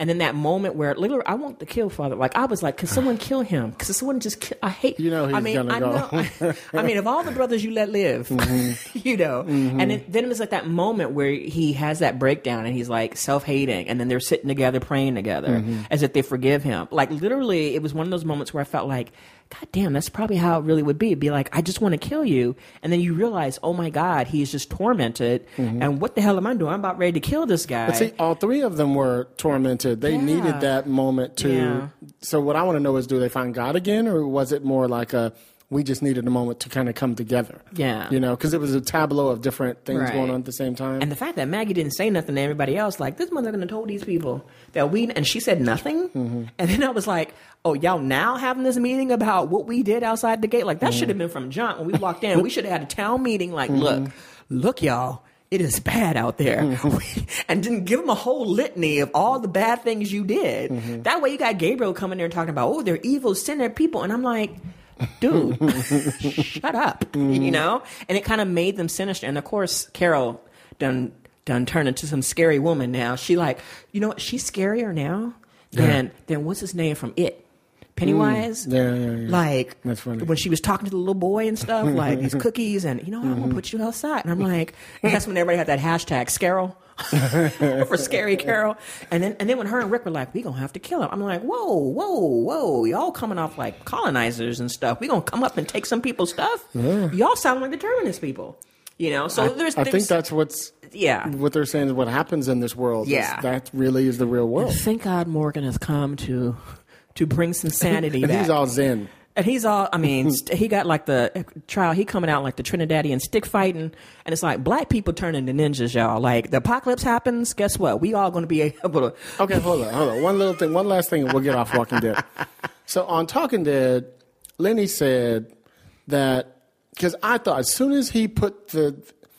Speaker 4: and then that moment where literally I want to kill Father. Like I was like, can someone *sighs* kill him? Because someone just kill, I hate.
Speaker 3: You know he's
Speaker 4: I mean,
Speaker 3: gonna
Speaker 4: I
Speaker 3: go.
Speaker 4: know. *laughs* I mean, of all the brothers you let live, *laughs*
Speaker 3: Mm-hmm.
Speaker 4: you know. And it, then it was like that moment where he has that breakdown, and he's like self hating, and then they're sitting together praying together
Speaker 3: Mm-hmm.
Speaker 4: as if they forgive him. Like literally, it was one of those moments where I felt like. God damn, that's probably how it really would be. It'd be like, I just want to kill you. And then you realize, oh my God, he's just tormented. And what the hell am I doing? I'm about ready to kill this guy.
Speaker 3: Mm-hmm. But see, all three of them were tormented. They
Speaker 4: Yeah.
Speaker 3: needed that moment to.
Speaker 4: Yeah.
Speaker 3: So what I want to know is, do they find God again, or was it more like a we just needed a moment to kind of come together?
Speaker 4: Yeah.
Speaker 3: you know, because it was a tableau of different things
Speaker 4: Right.
Speaker 3: going on at the same time.
Speaker 4: And the fact that Maggie didn't say nothing to everybody else, like this mother gonna told these people that we, and she said nothing.
Speaker 3: Mm-hmm.
Speaker 4: And then I was like, oh, y'all now having this meeting about what we did outside the gate? Like that
Speaker 3: Mm-hmm.
Speaker 4: should have been from jump when we walked in. we should have had a town meeting. Like, look, look, y'all. It is bad out there,
Speaker 3: Mm-hmm. *laughs*
Speaker 4: and didn't give them a whole litany of all the bad things you did.
Speaker 3: Mm-hmm.
Speaker 4: That way, you got Gabriel coming there and talking about, oh, they're evil, sinner people, and I'm like, dude, shut up,
Speaker 3: Mm-hmm.
Speaker 4: you know? And it kind of made them sinister. And of course, Carol done done turned into some scary woman now. She like, you know what? She's scarier now than than what's his name from It, Pennywise.
Speaker 3: Mm. Yeah, yeah, yeah.
Speaker 4: Like
Speaker 3: That's funny.
Speaker 4: when she was talking to the little boy and stuff, like these *laughs* cookies, and you know, I'm
Speaker 3: Mm-hmm.
Speaker 4: gonna put you outside. And I'm like, and that's when everybody had that hashtag Scarol. *laughs* for scary Carol, and then and then when her and Rick were like, "We gonna have to kill him," I'm like, "Whoa, whoa, whoa! Y'all coming off like colonizers and stuff. We gonna come up and take some people's stuff. Y'all sound like the terminus people, you know." So there's,
Speaker 3: I think that's what's
Speaker 4: yeah.
Speaker 3: what they're saying is what happens in this world. is
Speaker 4: Yeah.
Speaker 3: that really is the real world.
Speaker 4: Thank God Morgan has come to to bring some sanity *laughs*
Speaker 3: And
Speaker 4: back.
Speaker 3: he's all zen.
Speaker 4: And he's all, I mean, *laughs* st- he got like the trial, he coming out like the Trinidadian stick fighting. And it's like black people turning to ninjas, y'all. Like the apocalypse happens, guess what? We all going to be *laughs* able to.
Speaker 3: Okay, hold on, hold on. One little thing, one last thing, and we'll get off Walking Dead. *laughs* So on Talking Dead, Lennie said that because I thought as soon as he put the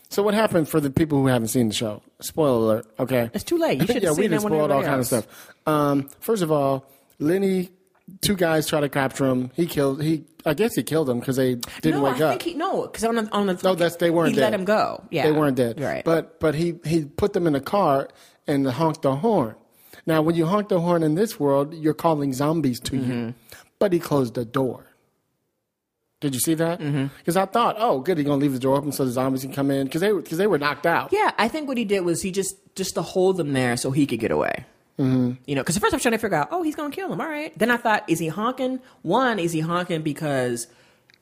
Speaker 3: so what happened for the people who haven't seen the show? Spoiler alert. Okay,
Speaker 4: It's too late. You should have
Speaker 3: yeah, we
Speaker 4: seen
Speaker 3: just
Speaker 4: that
Speaker 3: spoiled all
Speaker 4: everybody
Speaker 3: kind of stuff. Um, first of all, Lennie, two guys try to capture him. He killed. He, I guess he killed them because they didn't
Speaker 4: no,
Speaker 3: wake
Speaker 4: I
Speaker 3: up.
Speaker 4: think he, no, because on the, on the,
Speaker 3: No, that's they weren't
Speaker 4: he
Speaker 3: dead.
Speaker 4: let him go. Yeah.
Speaker 3: they weren't dead.
Speaker 4: Right.
Speaker 3: But but he he put them in a car and honked the horn. Now, when you honk the horn in this world, you're calling zombies to
Speaker 4: Mm-hmm.
Speaker 3: you. But he closed the door. Did you see that?
Speaker 4: Mm-hmm.
Speaker 3: Because I thought, oh, good, he's gonna leave the door open so the zombies can come in because they because they were knocked out.
Speaker 4: Yeah, I think what he did was he just just to hold them there so he could get away. Mm-hmm. You know, because at first I was trying to figure out, oh, he's gonna kill him. All right. Then I thought, is he honking? One, is he honking because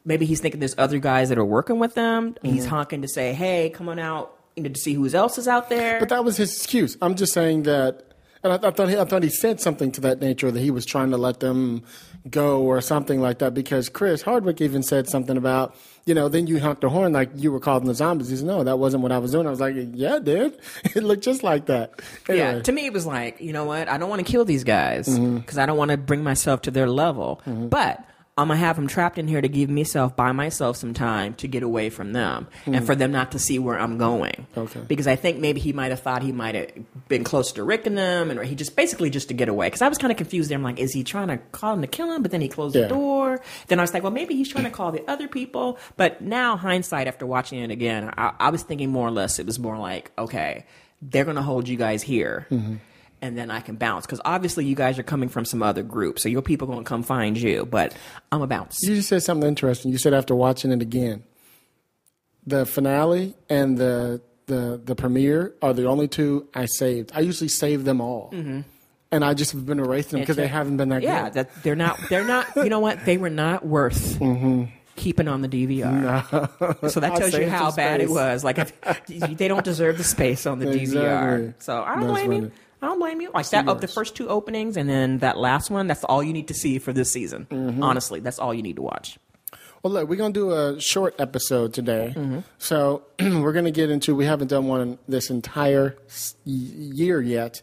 Speaker 4: maybe he's thinking there's other guys that are working with them. He's
Speaker 3: Mm-hmm.
Speaker 4: honking to say, hey, come on out, you know, to see who else is out there.
Speaker 3: But that was his excuse. I'm just saying that, and I, I thought he, I thought he said something to that nature that he was trying to let them go or something like that. Because Chris Hardwick even said something about, you know, then you honked the horn like you were calling the zombies. He said, no, that wasn't what I was doing. I was like, yeah, dude, *laughs* it looked just like that.
Speaker 4: yeah, to me it was like, you know what? I don't want to kill these guys because
Speaker 3: Mm-hmm.
Speaker 4: I don't want to bring myself to their level. But I'm gonna have them trapped in here to give myself by myself some time to get away from them and for them not to see where I'm going.
Speaker 3: Mm. Okay.
Speaker 4: Because I think maybe he might have thought he might have been closer to Rick and them, and he just basically just to get away. Because I was kind of confused. There, I'm like, is he trying to call him to kill him? But then he closed
Speaker 3: Yeah.
Speaker 4: the door. Then I was like, well, maybe he's trying to call the other people. But now, hindsight, after watching it again, I, I was thinking more or less it was more like, okay, they're to hold you guys here.
Speaker 3: Mm-hmm.
Speaker 4: And then I can bounce because obviously you guys are coming from some other group, so your people going to come find you. But I'm a bounce.
Speaker 3: You just said something interesting. You said after watching it again, the finale and the the the premiere are the only two I saved. I usually save them all, mm-hmm. and I just have been erasing them because they haven't been that
Speaker 4: yeah,
Speaker 3: good.
Speaker 4: that they're not. They're not. You know what? They were not worth mm-hmm. keeping on the DVR. So that *laughs* tells you how bad it was. Like if, *laughs* they don't deserve the space on the
Speaker 3: Exactly.
Speaker 4: DVR. So I don't
Speaker 3: That's
Speaker 4: blame you. I don't blame you. Like that of the first two openings and then that last one. That's all you need to see for this season.
Speaker 3: Mm-hmm.
Speaker 4: Honestly, that's all you need to watch.
Speaker 3: Well, look, we're gonna do a short episode today.
Speaker 4: Mm-hmm.
Speaker 3: So *clears throat* we're gonna get into. We haven't done one this entire year yet.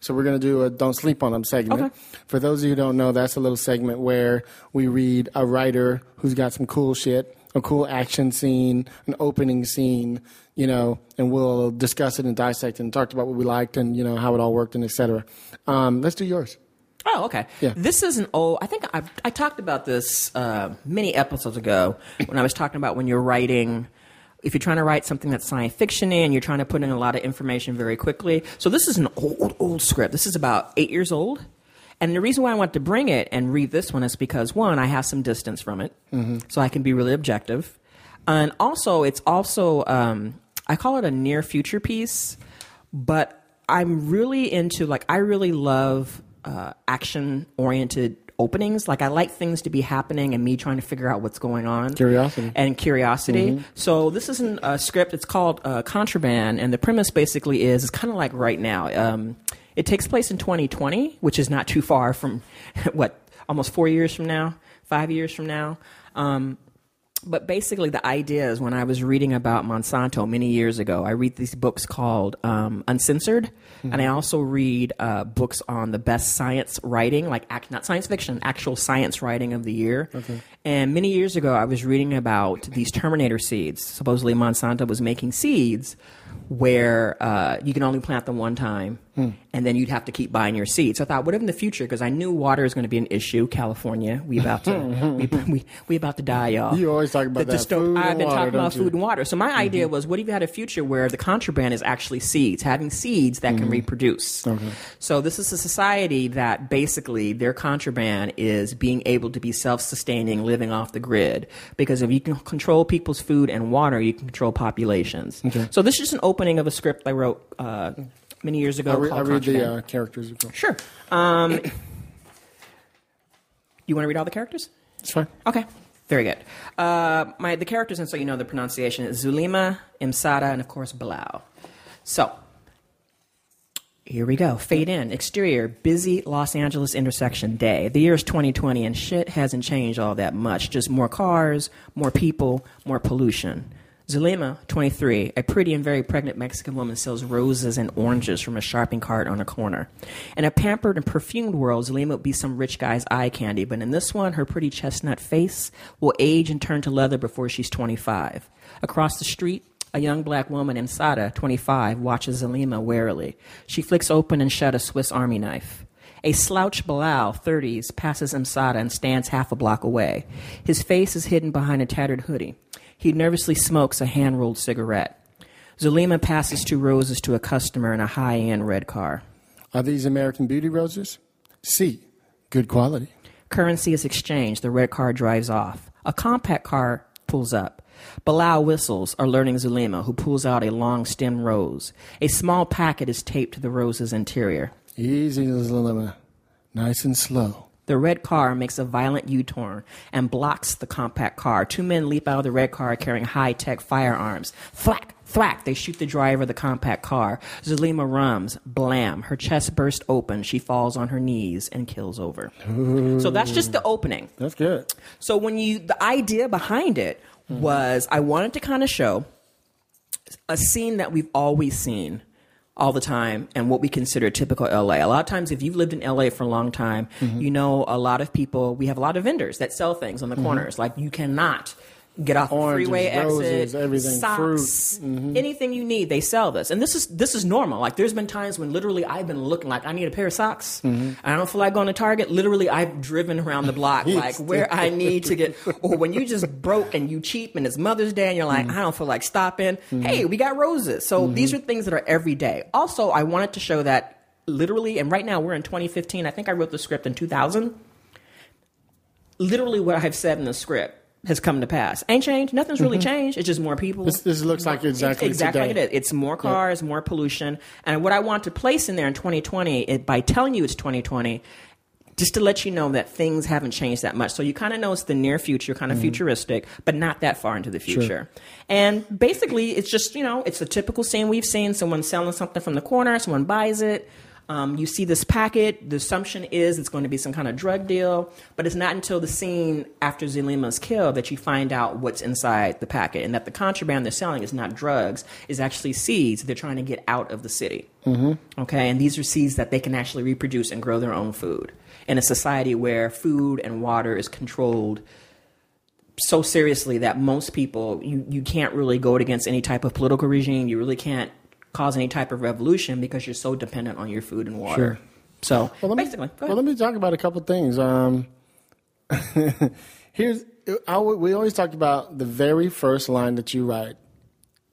Speaker 3: So we're going to do a "Don't Sleep on Them" segment.
Speaker 4: Okay.
Speaker 3: For those of you who don't know, that's a little segment where we read a writer who's got some cool shit, a cool action scene, an opening scene, you know, and we'll discuss it and dissect and talk about what we liked and you know how it all worked and etc. Um, let's do yours.
Speaker 4: Oh, okay.
Speaker 3: Yeah.
Speaker 4: This is an old. I think I, I talked about this uh, many episodes ago when I was talking about when you're writing. If you're trying to write something that's science fiction and you're trying to put in a lot of information very quickly. So this is an old, old script. This is about eight years old. And the reason why I want to bring it and read this one is because one, I have some distance from it, so I can be really objective, and also it's also um, I call it a near future piece, but I'm really into like I really love uh, action oriented openings. Like I like things to be happening and me trying to figure out what's going on.
Speaker 3: Curiosity.
Speaker 4: and curiosity. So this isn't a script. It's called uh, Contraband, and the premise basically is it's kind of like right now. Um, it takes place in 2020, which is not too far from *laughs* what almost four years from now, five years from now. Um, but basically, the idea is when I was reading about Monsanto many years ago, I read these books called um, Uncensored, and I also read uh, books on the best science writing, like act, not science fiction, actual science writing of the year. Okay. And many years ago, I was reading about these Terminator seeds. Supposedly, Monsanto was making seeds where uh, you can only plant them one time, Mm. and then you'd have to keep buying your seeds. So I thought, what if in the future? Because I knew water is going to be an issue. California, we about to mm-hmm. we, we, we about to die, y'all.
Speaker 3: You always talk about
Speaker 4: The- the
Speaker 3: that,
Speaker 4: sto- I've been
Speaker 3: water,
Speaker 4: talking about
Speaker 3: you?
Speaker 4: food and water. So my mm-hmm. idea was, what if you had a future where the contraband is actually seeds, having seeds that can mm-hmm. reproduce? Okay. So this is a society that basically their contraband is being able to be self-sustaining, living off the grid. Because if you can control people's food and water, you can control populations. Okay. So this is just an opening of a script I wrote uh, many years ago.
Speaker 3: I, re-
Speaker 4: called
Speaker 3: I read the uh, characters.
Speaker 4: Sure. Um, *coughs* you want to read all the characters?
Speaker 3: It's fine.
Speaker 4: Okay. Very good. Uh, my the characters, and so you know the pronunciation is Zulima, Imsada, and of course Bilal. So here we go. Fade in. Exterior. Busy Los Angeles intersection day. The year is 2020, and shit hasn't changed all that much. Just more cars, more people, more pollution. Zulima, 23, a pretty and very pregnant Mexican woman sells roses and oranges from a shopping cart on a corner. In a pampered and perfumed world, Zulima would be some rich guy's eye candy, but in this one, her pretty chestnut face will age and turn to leather before she's 25. Across the street, a young black woman Imsada, 25, watches Zulima warily. She flicks open and shut a Swiss Army knife. A slouch Bilal, 30s, passes Imsada and stands half a block away. His face is hidden behind a tattered hoodie. He nervously smokes a hand rolled cigarette. Zulima passes two roses to a customer in a high end red car.
Speaker 3: Are these American Beauty roses? C. Good quality.
Speaker 4: Currency is exchanged. The red car drives off. A compact car pulls up. Bilal whistles, alerting Zulima, who pulls out a long stemmed rose. A small packet is taped to the rose's interior.
Speaker 3: Easy, Zulima. Nice and slow.
Speaker 4: The red car makes a violent U turn and blocks the compact car. Two men leap out of the red car carrying high tech firearms. Thwack! Thwack! They shoot the driver of the compact car. Zulima rums. Blam! Her chest bursts open. She falls on her knees and kills over. So that's just the opening.
Speaker 3: That's good.
Speaker 4: So when you, the idea behind it was I wanted to kind of show a scene that we've always seen all the time and what we consider typical LA. A lot of times, if you've lived in LA for a long time, mm-hmm. you know a lot of people, we have a lot of vendors that sell things on the mm-hmm. corners. Like you cannot get off
Speaker 3: Oranges,
Speaker 4: the freeway
Speaker 3: roses,
Speaker 4: exit,
Speaker 3: everything,
Speaker 4: socks, mm-hmm. anything you need, they sell this. And this is this is normal. Like there's been times when literally I've been looking like I need a pair of socks. Mm-hmm. And I don't feel like going to Target. Literally, I've driven around the block *laughs* like where I need to get. *laughs* Or when you just broke and you cheap and it's Mother's Day and you're like, mm-hmm. I don't feel like stopping. Hey, we got roses. So these are things that are every day. Also, I wanted to show that literally, and right now we're in 2015. I think I wrote the script in 2000 literally what I've said in the script has come to pass. Ain't changed. Nothing's really changed. It's just more people.
Speaker 3: This, this looks like exactly
Speaker 4: exactly
Speaker 3: today.
Speaker 4: like it is. It's more cars, more pollution, and what I want to place in there in 2020 it, by telling you it's 2020. Just to let you know that things haven't changed that much. So you kind of know it's the near future, kind of
Speaker 3: Mm-hmm.
Speaker 4: futuristic, but not that far into the future. And basically, it's just, you know, it's a typical scene we've seen. Someone selling something from the corner, someone buys it. Um, you see this packet. The assumption is it's going to be some kind of drug deal, but it's not until the scene after Zulima is killed that you find out what's inside the packet and that the contraband they're selling is not drugs, is actually seeds they're trying to get out of the city. Mm-hmm. Okay, and these are seeds that they can actually reproduce and grow their own food in a society where food and water is controlled so seriously that most people you, you can't really go against any type of political regime. You really can't cause any type of revolution because you're so dependent on your food and water.
Speaker 3: Sure.
Speaker 4: So
Speaker 3: Well, let me,
Speaker 4: basically, go
Speaker 3: well, let me talk about a couple things. Um, *laughs* here's I, we always talk about the very first line that you write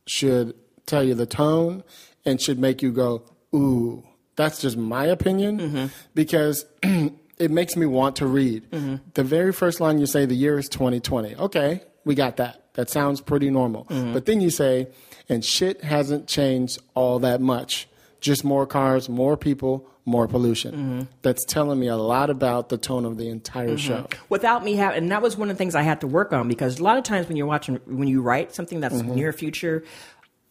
Speaker 3: should tell you the tone and should make you go ooh. That's just my opinion
Speaker 4: Mm-hmm.
Speaker 3: because *clears throat* it makes me want to read.
Speaker 4: Mm-hmm.
Speaker 3: The very first line you say, the year is 2020. Okay, we got that. That sounds pretty normal.
Speaker 4: Mm-hmm.
Speaker 3: But then you say, and shit hasn't changed all that much. Just more cars, more people, more pollution.
Speaker 4: Mm-hmm.
Speaker 3: That's telling me a lot about the tone of the entire show.
Speaker 4: without me having, and that was one of the things I had to work on because a lot of times when you're watching, when you write something that's
Speaker 3: Mm-hmm.
Speaker 4: near future,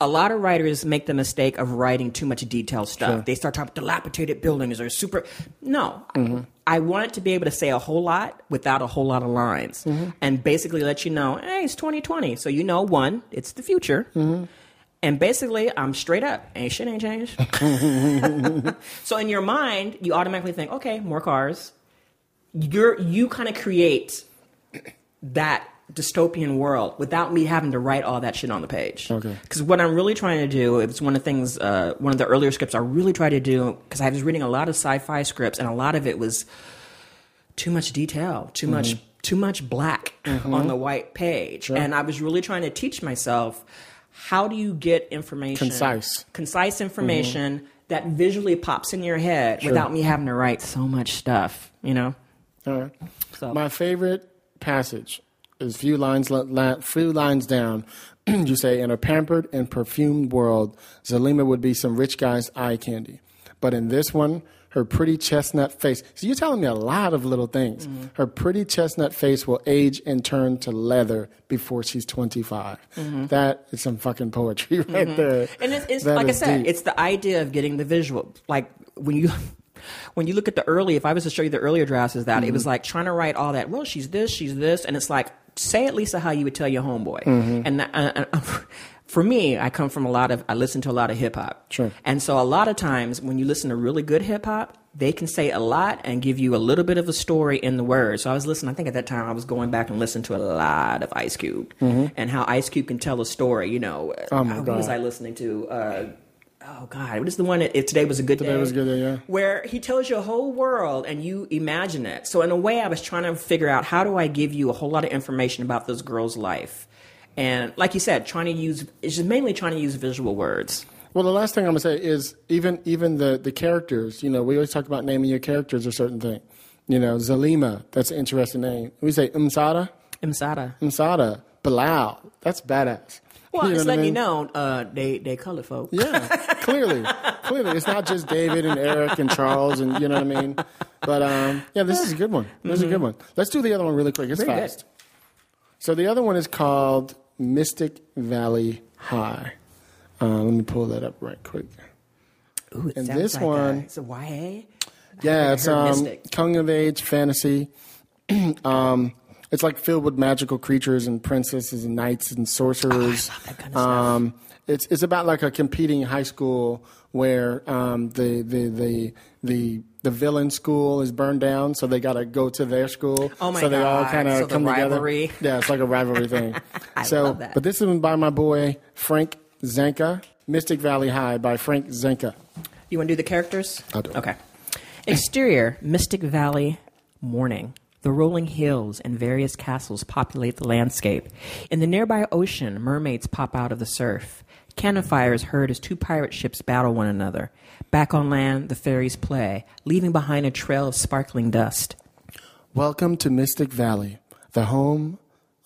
Speaker 4: a lot of writers make the mistake of writing too much detailed stuff.
Speaker 3: Sure.
Speaker 4: They start talking dilapidated buildings or super. No,
Speaker 3: Mm-hmm.
Speaker 4: I wanted to be able to say a whole lot without a whole lot of lines,
Speaker 3: Mm-hmm.
Speaker 4: and basically let you know, hey, it's 2020, so you know, one, it's the future.
Speaker 3: Mm-hmm.
Speaker 4: And basically, I'm straight up. Ain't shit ain't changed. *laughs* so in your mind, you automatically think, okay, more cars. You're you kind of create that dystopian world without me having to write all that shit on the page.
Speaker 3: Okay.
Speaker 4: Because what I'm really trying to do, it's one of the things, uh, one of the earlier scripts I really tried to do, because I was reading a lot of sci-fi scripts, and a lot of it was too much detail, too much, too much black on the white page, and I was really trying to teach myself how do you get information
Speaker 3: Concise.
Speaker 4: concise mm-hmm. information that visually pops in your head without me having to write so much stuff, you know.
Speaker 3: All right.
Speaker 4: So
Speaker 3: My favorite passage is few lines few lines down. *clears throat* you say, in a pampered and perfumed world, Zalima would be some rich guy's eye candy. But in this one, her pretty chestnut face. So you're telling me a lot of little things.
Speaker 4: Mm-hmm.
Speaker 3: Her pretty chestnut face will age and turn to leather before she's 25. That is some fucking poetry *laughs* right there.
Speaker 4: Mm-hmm. And it's, it's like I said,
Speaker 3: deep.
Speaker 4: it's the idea of getting the visual. Like when you *laughs* when you look at the early, if I was to show you the earlier drafts, is that it
Speaker 3: Mm-hmm.
Speaker 4: was like trying to write all that. Well, she's this, she's this, and it's like say at least how you would tell your homeboy.
Speaker 3: Mm-hmm.
Speaker 4: And that, uh, uh, *laughs* for me, I come from a lot of I listen to a lot of hip hop.
Speaker 3: Sure.
Speaker 4: And so a lot of times when you listen to really good hip hop, they can say a lot and give you a little bit of a story in the words. So I was listening. I think at that time I was going back and listening to a lot of Ice Cube and how Ice Cube can tell a story. You know,
Speaker 3: Mm-hmm. Oh, my
Speaker 4: who was I listening to? Uh, oh God, what is the one? That, it, Today was a good day.
Speaker 3: Today was a good day, yeah.
Speaker 4: Where he tells you a whole world and you imagine it. So in a way, I was trying to figure out how do I give you a whole lot of information about this girl's life. And like you said, trying to use it's just mainly trying to use visual words.
Speaker 3: Well, the last thing I'm gonna say is even even the the characters. You know, we always talk about naming your characters a certain thing. You know, Zalima, that's an interesting name. We say Umsada,
Speaker 4: Imsada.
Speaker 3: Umsada, Bilal, that's badass.
Speaker 4: Well,
Speaker 3: You know
Speaker 4: it's
Speaker 3: what I
Speaker 4: letting you know uh, they they color folk.
Speaker 3: Yeah, clearly, clearly, it's not just David and Eric and Charles and you know what I mean. But um, yeah, this is a good one. This is a good one. Let's do the other one really quick. It's
Speaker 4: Mm-hmm. Very
Speaker 3: fast. So the other one is called Mystic Valley High. Uh, let me pull that up right quick.
Speaker 4: Ooh, it
Speaker 3: And this
Speaker 4: like
Speaker 3: one-
Speaker 4: a, it's a YA.
Speaker 3: Yeah, it's um,
Speaker 4: Mystic.
Speaker 3: coming of age fantasy. *clears throat* um, it's like filled with magical creatures and princesses and knights and sorcerers.
Speaker 4: Oh, kind of stuff.
Speaker 3: um, it's it's about like a competing high school where um, the, the the the the villain school is burned down, so they got to go to their school.
Speaker 4: Oh my
Speaker 3: so they all kind
Speaker 4: So
Speaker 3: of
Speaker 4: the
Speaker 3: come
Speaker 4: rivalry.
Speaker 3: together. Yeah, it's like a rivalry thing. *laughs*
Speaker 4: I
Speaker 3: so,
Speaker 4: love that.
Speaker 3: but this is by my boy Frank Zenka, Mystic Valley High by Frank Zenka.
Speaker 4: You want to do the characters?
Speaker 3: I'll do it.
Speaker 4: Okay. Exterior Mystic Valley, morning. The rolling hills and various castles populate the landscape. In the nearby ocean, mermaids pop out of the surf. Cannon fire is heard as two pirate ships battle one another. Back on land, the fairies play, leaving behind a trail of sparkling dust.
Speaker 3: Welcome to Mystic Valley, the home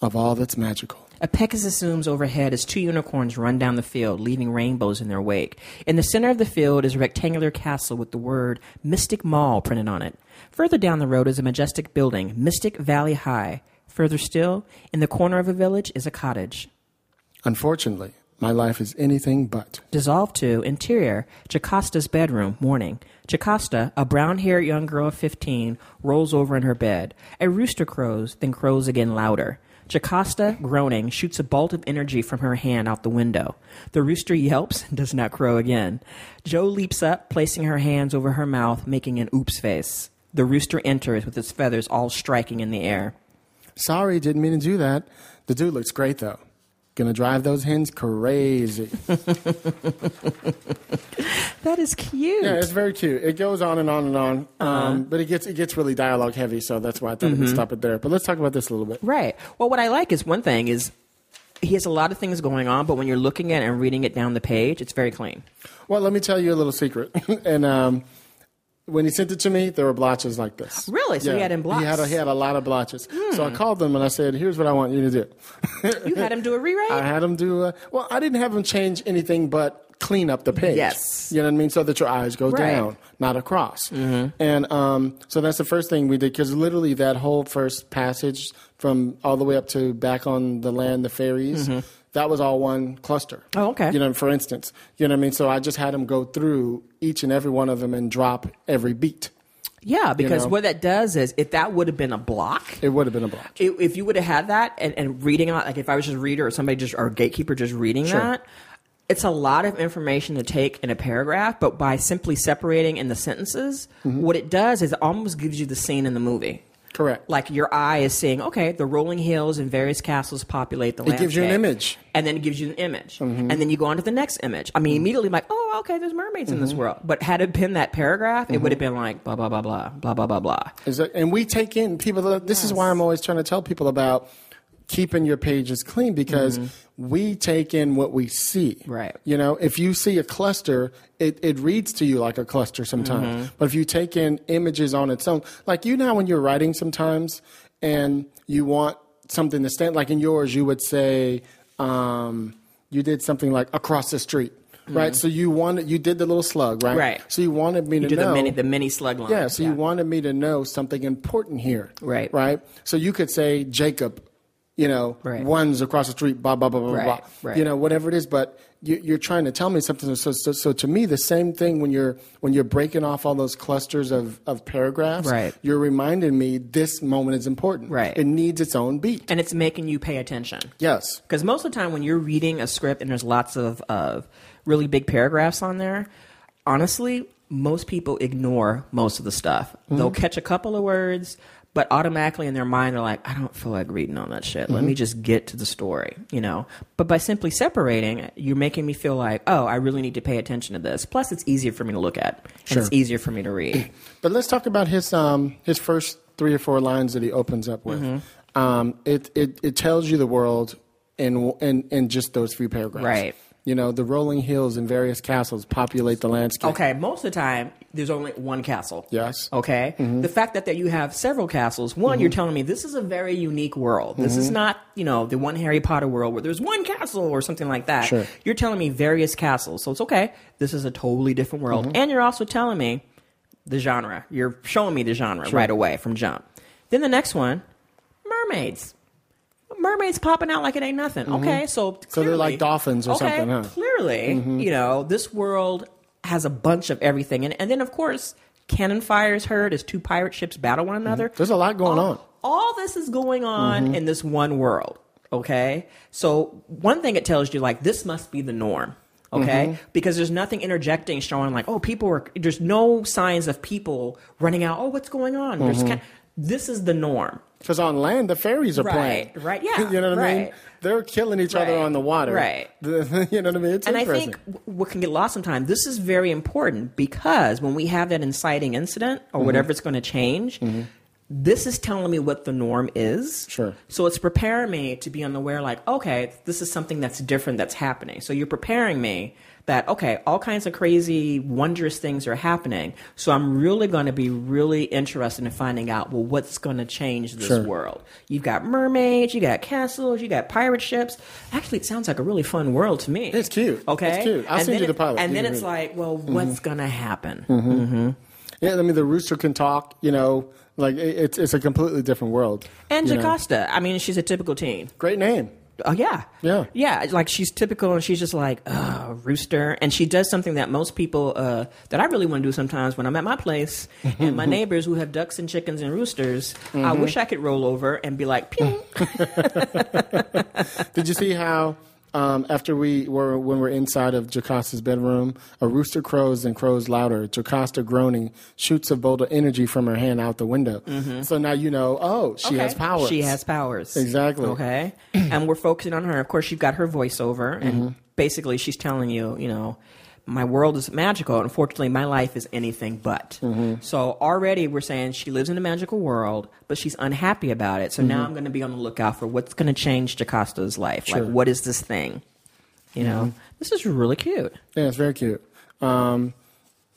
Speaker 3: of all that's magical.
Speaker 4: A Pegasus zooms overhead as two unicorns run down the field, leaving rainbows in their wake. In the center of the field is a rectangular castle with the word Mystic Mall printed on it. Further down the road is a majestic building, Mystic Valley High. Further still, in the corner of a village, is a cottage.
Speaker 3: Unfortunately, My life is anything but.
Speaker 4: Dissolve to interior, Jocasta's bedroom, morning. Jocasta, a brown haired young girl of 15, rolls over in her bed. A rooster crows, then crows again louder. Jocasta, groaning, shoots a bolt of energy from her hand out the window. The rooster yelps and does not crow again. Joe leaps up, placing her hands over her mouth, making an oops face. The rooster enters with its feathers all striking in the air.
Speaker 3: Sorry, didn't mean to do that. The dude looks great though. Gonna drive those hens crazy. *laughs*
Speaker 4: That is cute.
Speaker 3: Yeah, it's very cute. It goes on and on and on, um, but it gets it gets really dialogue heavy. So that's why I thought we'd stop it there. But let's talk about this a little bit.
Speaker 4: Right. Well, what I like is one thing is he has a lot of things going on, but when you're looking at it and reading it down the page, it's very clean.
Speaker 3: Well, let me tell you a little secret. *laughs* and um, when he sent it to me, there were blotches like this.
Speaker 4: Really? So he had in blocks?
Speaker 3: He had a, he had a lot of blotches. So I hmm. called them and I said, "Here's what I want you to do."
Speaker 4: You had him do a rewrite? *laughs*
Speaker 3: I had him do. A, well, I didn't have him change anything but clean up the page.
Speaker 4: Yes.
Speaker 3: you know what I mean, so that your eyes go
Speaker 4: Right.
Speaker 3: down, not across. Mm-hmm. And um, so that's the first thing we did because literally that whole first passage from all the way up to back on the land, the ferries. Mm-hmm. That was all one cluster.
Speaker 4: Oh, okay.
Speaker 3: You know, for instance, you know what I mean. So I just had him go through each and every one of them and drop every beat.
Speaker 4: yeah, because
Speaker 3: know?
Speaker 4: what that does is if that would have been a block,
Speaker 3: It would have been a block.
Speaker 4: i- if you would have had that and, and reading out, like if I was just a reader or somebody just or a gatekeeper just reading
Speaker 3: Sure.
Speaker 4: that, it's a lot of information to take in a paragraph. But by simply separating in the sentences,
Speaker 3: Mm-hmm.
Speaker 4: what it does is it almost gives you the scene in the movie.
Speaker 3: Correct.
Speaker 4: Like your eye is seeing, okay, the rolling hills and various castles populate the
Speaker 3: it landscape. It gives you an image.
Speaker 4: And then it gives you an image. Mm-hmm. And then you go on to the next image. I mean, mm-hmm. immediately I'm like, oh, okay, there's mermaids mm-hmm. in this mm-hmm. world. But had it been that paragraph, mm-hmm. it would
Speaker 3: mm-hmm.
Speaker 4: have been like blah, blah, blah, blah, blah, blah, blah, blah.
Speaker 3: Exactly. And we take in people, this yes. is why I'm always trying to tell people about keeping your pages clean because we take in what we see.
Speaker 4: Mm-hmm. Right.
Speaker 3: You know, if you see a cluster, it, it reads to you like a cluster sometimes.
Speaker 4: Mm-hmm.
Speaker 3: But if you take in images on its own, like you know when you're writing sometimes and you want something to stand, like in yours, you would say, um, you did something like across the street. Right, so you wanted you did the little slug, right?
Speaker 4: Mm-hmm. Right.
Speaker 3: So you wanted me
Speaker 4: You
Speaker 3: to know
Speaker 4: the mini the mini slug line.
Speaker 3: yeah, so you wanted me to know something important here.
Speaker 4: Right.
Speaker 3: Right? So you could say Jacob, you know,
Speaker 4: Right.
Speaker 3: one's across the street, blah, blah, blah, blah,
Speaker 4: Right,
Speaker 3: blah.
Speaker 4: right.
Speaker 3: You know, whatever it is, but you, you're trying to tell me something. So, so, so to me, the same thing when you're, when you're breaking off all those clusters of, of paragraphs,
Speaker 4: Right.
Speaker 3: you're reminding me this moment is important.
Speaker 4: Right.
Speaker 3: It needs its own beat.
Speaker 4: and it's making you pay attention.
Speaker 3: yes.
Speaker 4: Because most of the time, when you're reading a script and there's lots of, of really big paragraphs on there, honestly, most people ignore most of the stuff. Mm-hmm. They'll catch a couple of words, but automatically in their mind, they're like, I don't feel like reading all that shit. Let me just get to the story, you know? But by simply separating, you're making me feel like, oh, I really need to pay attention to this. Plus, it's easier for me to look at, and
Speaker 3: Sure.
Speaker 4: it's easier for me to read. *clears throat*
Speaker 3: But let's talk about his um, his first three or four lines that he opens up with.
Speaker 4: Mm-hmm.
Speaker 3: Um, it, it it tells you the world in in in just those few paragraphs.
Speaker 4: Right.
Speaker 3: You know, the rolling hills and various castles populate the landscape.
Speaker 4: Okay, most of the time there's only one castle.
Speaker 3: Yes.
Speaker 4: Okay.
Speaker 3: Mm-hmm.
Speaker 4: The fact that, that you have several castles, one, you're telling me this is a very unique world. This
Speaker 3: Mm-hmm.
Speaker 4: is not, you know, the one Harry Potter world where there's one castle or something like that.
Speaker 3: Sure.
Speaker 4: You're telling me various castles, so it's okay. This is a totally different world,
Speaker 3: Mm-hmm.
Speaker 4: and you're also telling me the genre. You're showing me the genre right away from jump. Then the next one, mermaids. Mermaids popping out like it ain't nothing. Okay, so
Speaker 3: Mm-hmm. So they're like dolphins or
Speaker 4: okay,
Speaker 3: something, huh? Mm-hmm.
Speaker 4: Clearly, you know, this world has a bunch of everything, and and then of course, cannon fire is heard as two pirate ships battle one another.
Speaker 3: There's a lot going
Speaker 4: all,
Speaker 3: on.
Speaker 4: All this is going on
Speaker 3: Mm-hmm.
Speaker 4: in this one world. Okay, so one thing it tells you, like this must be the norm. Okay,
Speaker 3: Mm-hmm.
Speaker 4: because there's nothing interjecting showing like, oh, people are. There's no signs of people running out. Oh, what's going on?
Speaker 3: Mm-hmm.
Speaker 4: ca- this is the norm.
Speaker 3: Because on land, the ferries are
Speaker 4: Right,
Speaker 3: playing.
Speaker 4: right, yeah, *laughs*
Speaker 3: you know what I mean? They're killing each other on the water.
Speaker 4: right.
Speaker 3: The- *laughs* you know what I mean? It's
Speaker 4: and I think what can get lost sometimes, this is very important because when we have that inciting incident
Speaker 3: Mm-hmm.
Speaker 4: or whatever it's going to change, this is telling me what the norm is.
Speaker 3: Sure.
Speaker 4: So it's preparing me to be unaware, like, okay, this is something that's different that's happening. So you're preparing me that, okay, all kinds of crazy, wondrous things are happening. So I'm really going to be really interested in finding out, well, what's going to change this
Speaker 3: Sure.
Speaker 4: world? You've got mermaids, you got castles, you got pirate ships. Actually, it sounds like a really fun world to me.
Speaker 3: It's cute.
Speaker 4: Okay.
Speaker 3: It's cute. I'll
Speaker 4: and
Speaker 3: send you the
Speaker 4: it-
Speaker 3: pilot.
Speaker 4: And then it's like, well, mm-hmm. what's going to happen? Mm-hmm. Mm-hmm.
Speaker 3: yeah, I mean, the rooster can talk, you know, like it's, it's a completely different world.
Speaker 4: And
Speaker 3: Jocasta, know.
Speaker 4: I mean, she's a typical teen.
Speaker 3: Great name.
Speaker 4: Oh yeah,
Speaker 3: Yeah.
Speaker 4: yeah. Like she's typical, and she's just like uh, rooster, and she does something that most people uh, that I really want to do sometimes when I'm at my place, *laughs* and my neighbors who have ducks and chickens and roosters. I
Speaker 3: Mm-hmm.
Speaker 4: wish I could roll over and be like, pew. *laughs*
Speaker 3: Did you see how um, after we were when we're inside of Jocasta's bedroom, a rooster crows and crows louder. Jocasta groaning shoots a bolt of energy from her hand out the window. So now you know. Oh, she has powers.
Speaker 4: She has powers.
Speaker 3: Exactly.
Speaker 4: Okay. and we're focusing on her. Of course, you've got her voiceover, and
Speaker 3: Mm-hmm.
Speaker 4: basically, she's telling you, you know, my world is magical. Unfortunately, my life is anything but.
Speaker 3: Mm-hmm.
Speaker 4: So already, we're saying she lives in a magical world, but she's unhappy about it. So now I'm going to be on the lookout for what's going to change Jocasta's life.
Speaker 3: Mm-hmm. Sure.
Speaker 4: Like, what is this thing? You know, this is really cute.
Speaker 3: Yeah, it's very cute. Um,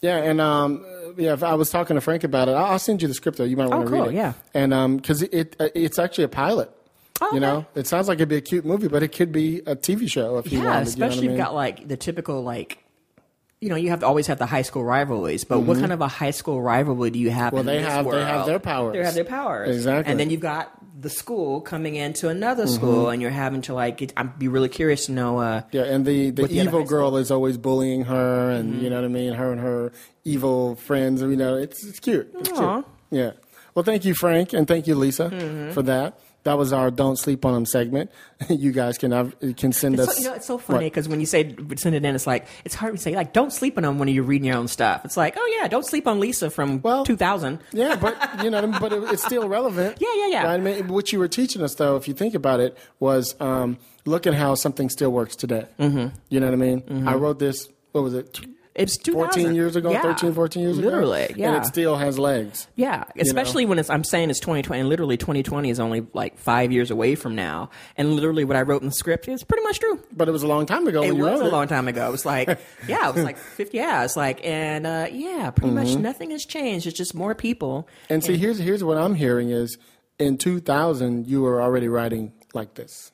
Speaker 3: yeah, and um, yeah, if I was talking to Frank about it. I'll, I'll send you the script though. You might want to
Speaker 4: cool,
Speaker 3: read it.
Speaker 4: yeah.
Speaker 3: and because it, it it's actually a pilot.
Speaker 4: Oh,
Speaker 3: You know,
Speaker 4: okay.
Speaker 3: it sounds like it'd be a cute movie, but it could be a TV show if you
Speaker 4: Yeah,
Speaker 3: wanted.
Speaker 4: especially
Speaker 3: you know
Speaker 4: you've got like the typical like. You know, you have to always have the high school rivalries, but what kind of a high school rivalry do you have?
Speaker 3: Mm-hmm. Well, they have- they have their powers.
Speaker 4: They have their powers,
Speaker 3: Exactly. Mm-hmm.
Speaker 4: And then you've got the school coming into another school, and you're having to like. Get, I'd be really curious to know. Uh,
Speaker 3: Yeah, and the, the evil girl is always bullying her, and
Speaker 4: Mm-hmm.
Speaker 3: you know what I mean. Her and her evil friends. You know, it's it's cute. It's
Speaker 4: Aw. Mm-hmm.
Speaker 3: cute. Yeah. Well, thank you, Frank, and thank you, Lisa, for that. That was our "Don't Sleep on Them" segment. *laughs* you guys can have, can send
Speaker 4: it's
Speaker 3: us.
Speaker 4: so, you know, it's so funny because when you say send it in, it's like it's hard to say like don't sleep on them when you're reading your own stuff. It's like oh yeah, don't sleep on Lisa from
Speaker 3: Well,
Speaker 4: 2000.
Speaker 3: Yeah, *laughs* but you know, but it, it's still relevant.
Speaker 4: Yeah, yeah, yeah.
Speaker 3: Right? I mean, what you were teaching us, though, if you think about it, was um, look at how something still works today. Mm-hmm. You know what I mean? I wrote this. What was it?
Speaker 4: It's 2000.
Speaker 3: 14 years ago,
Speaker 4: Yeah.
Speaker 3: 13, 14 years ago?
Speaker 4: Literally, yeah.
Speaker 3: And it still has legs.
Speaker 4: Yeah, especially when it's I'm saying it's 2020 and literally 2020 is only like 5 years away from now. And literally what I wrote in the script is pretty much true.
Speaker 3: But it was a long time ago
Speaker 4: It
Speaker 3: when you
Speaker 4: was
Speaker 3: wrote
Speaker 4: a
Speaker 3: it.
Speaker 4: long time ago. It was like, *laughs* yeah, it was like 50 yeah, it's like and uh, yeah, pretty much nothing has changed. It's just more people.
Speaker 3: And see, here's here's what I'm hearing is in 2000 you were already writing like this.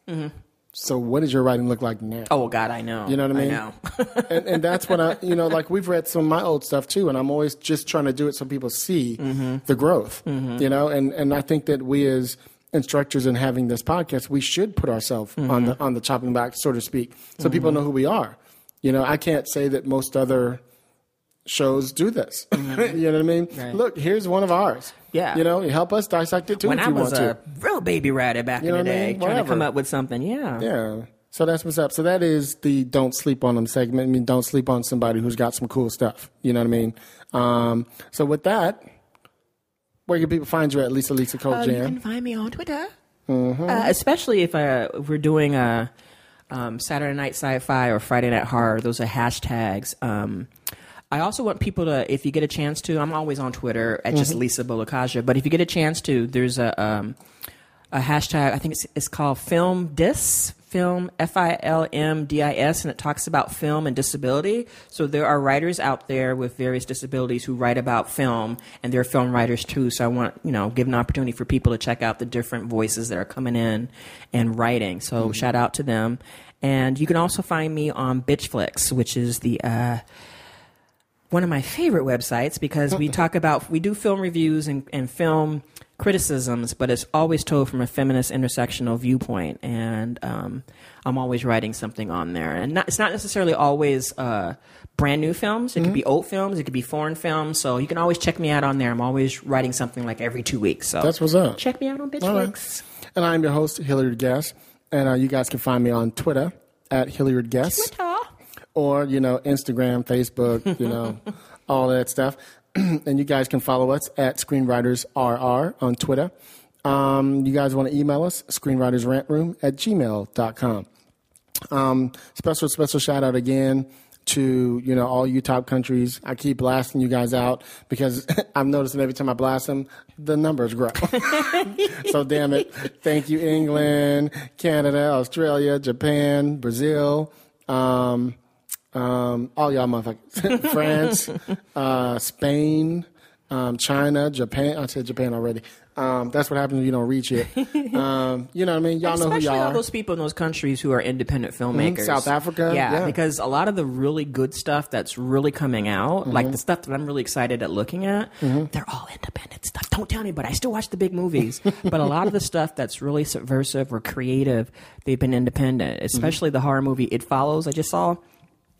Speaker 3: So what does your writing look like now?
Speaker 4: Oh god, I know.
Speaker 3: You know what I mean?
Speaker 4: I know. *laughs*
Speaker 3: and, and that's what I, you know, like we've read some of my old stuff too, and I'm always just trying to do it so people see
Speaker 4: Mm-hmm.
Speaker 3: the growth, you know, and, and I think that we as instructors in having this podcast, we should put ourselves on
Speaker 4: Mm-hmm.
Speaker 3: the on the chopping block, so to speak, so people know who we are. You know, I can't say that most other shows do this. *laughs* you know what I mean?
Speaker 4: Mm-hmm. Right.
Speaker 3: Look, here's one of ours.
Speaker 4: Yeah.
Speaker 3: You know, help us dissect it too
Speaker 4: when
Speaker 3: if
Speaker 4: I
Speaker 3: you
Speaker 4: was
Speaker 3: want
Speaker 4: a
Speaker 3: to.
Speaker 4: real baby writer back
Speaker 3: You know
Speaker 4: in the
Speaker 3: what I
Speaker 4: day,
Speaker 3: mean?
Speaker 4: trying to come up with something. Yeah.
Speaker 3: Yeah. So that's what's up. So that is the don't sleep on them segment. I mean, don't sleep on somebody who's got some cool stuff. You know what I mean? Um, so with that, where can people find you at Lisa Lisa Cole
Speaker 4: Uh, you can find me on Twitter,
Speaker 3: Mm-hmm.
Speaker 4: uh, especially if, uh, we're doing a um, Saturday Night Sci-Fi or Friday Night Horror. Those are hashtags. Um, I also want people to, if you get a chance to, I'm always on Twitter at just
Speaker 3: Mm-hmm.
Speaker 4: Lisa Bolekaja. But if you get a chance to, there's a um, a hashtag. I think it's it's called Film Dis. Film F I L M D I S, and it talks about film and disability. So there are writers out there with various disabilities who write about film, and they're film writers too. So I want you know give an opportunity for people to check out the different voices that are coming in and writing. So shout out to them, and you can also find me on Bitch Flicks, which is the uh, one of my favorite websites because we *laughs* talk about we do film reviews and, and film criticisms, but it's always told from a feminist intersectional viewpoint, and um, I'm always writing something on there. And not, it's not necessarily always uh, brand new films. It could be old films. It could be foreign films. So you can always check me out on there. I'm always writing something like every two weeks. So
Speaker 3: That's what's up.
Speaker 4: check me out on
Speaker 3: All right.
Speaker 4: Bitch Flicks.
Speaker 3: And I'm your host, Hilliard Guess, And uh, you guys can find me on Twitter at Hilliard Guess. Or you know Instagram, Facebook, you know, *laughs* all that stuff. *clears throat* and you guys can follow us at Screenwriters RR on Twitter. Um, you guys want to email us, screenwritersrantroom at gmail.com. Um, special, special shout out again to, you know, all you top countries. I keep blasting you guys out because *laughs* I'm noticing every time I blast them, the numbers grow. *laughs* so damn it. Thank you, England, Canada, Australia, Japan, Brazil, um, um, all y'all motherfuckers. *laughs* France, uh, Spain, um, China, Japan. I said Japan already. Um, that's what happens when you don't reach it. *laughs* um, you know what I mean? Y'all know who y'all
Speaker 4: all
Speaker 3: are. Mm-hmm.
Speaker 4: those people in those countries who are independent filmmakers.
Speaker 3: South Africa,
Speaker 4: Yeah,
Speaker 3: yeah.
Speaker 4: because a lot of the really good stuff that's really coming out,
Speaker 3: Mm-hmm.
Speaker 4: like the stuff that I'm really excited at looking at, they're all independent stuff. Don't tell anybody. I still watch the big movies. *laughs* but a lot of the stuff that's really subversive or creative, they've been independent, especially the horror movie It Follows, I just saw.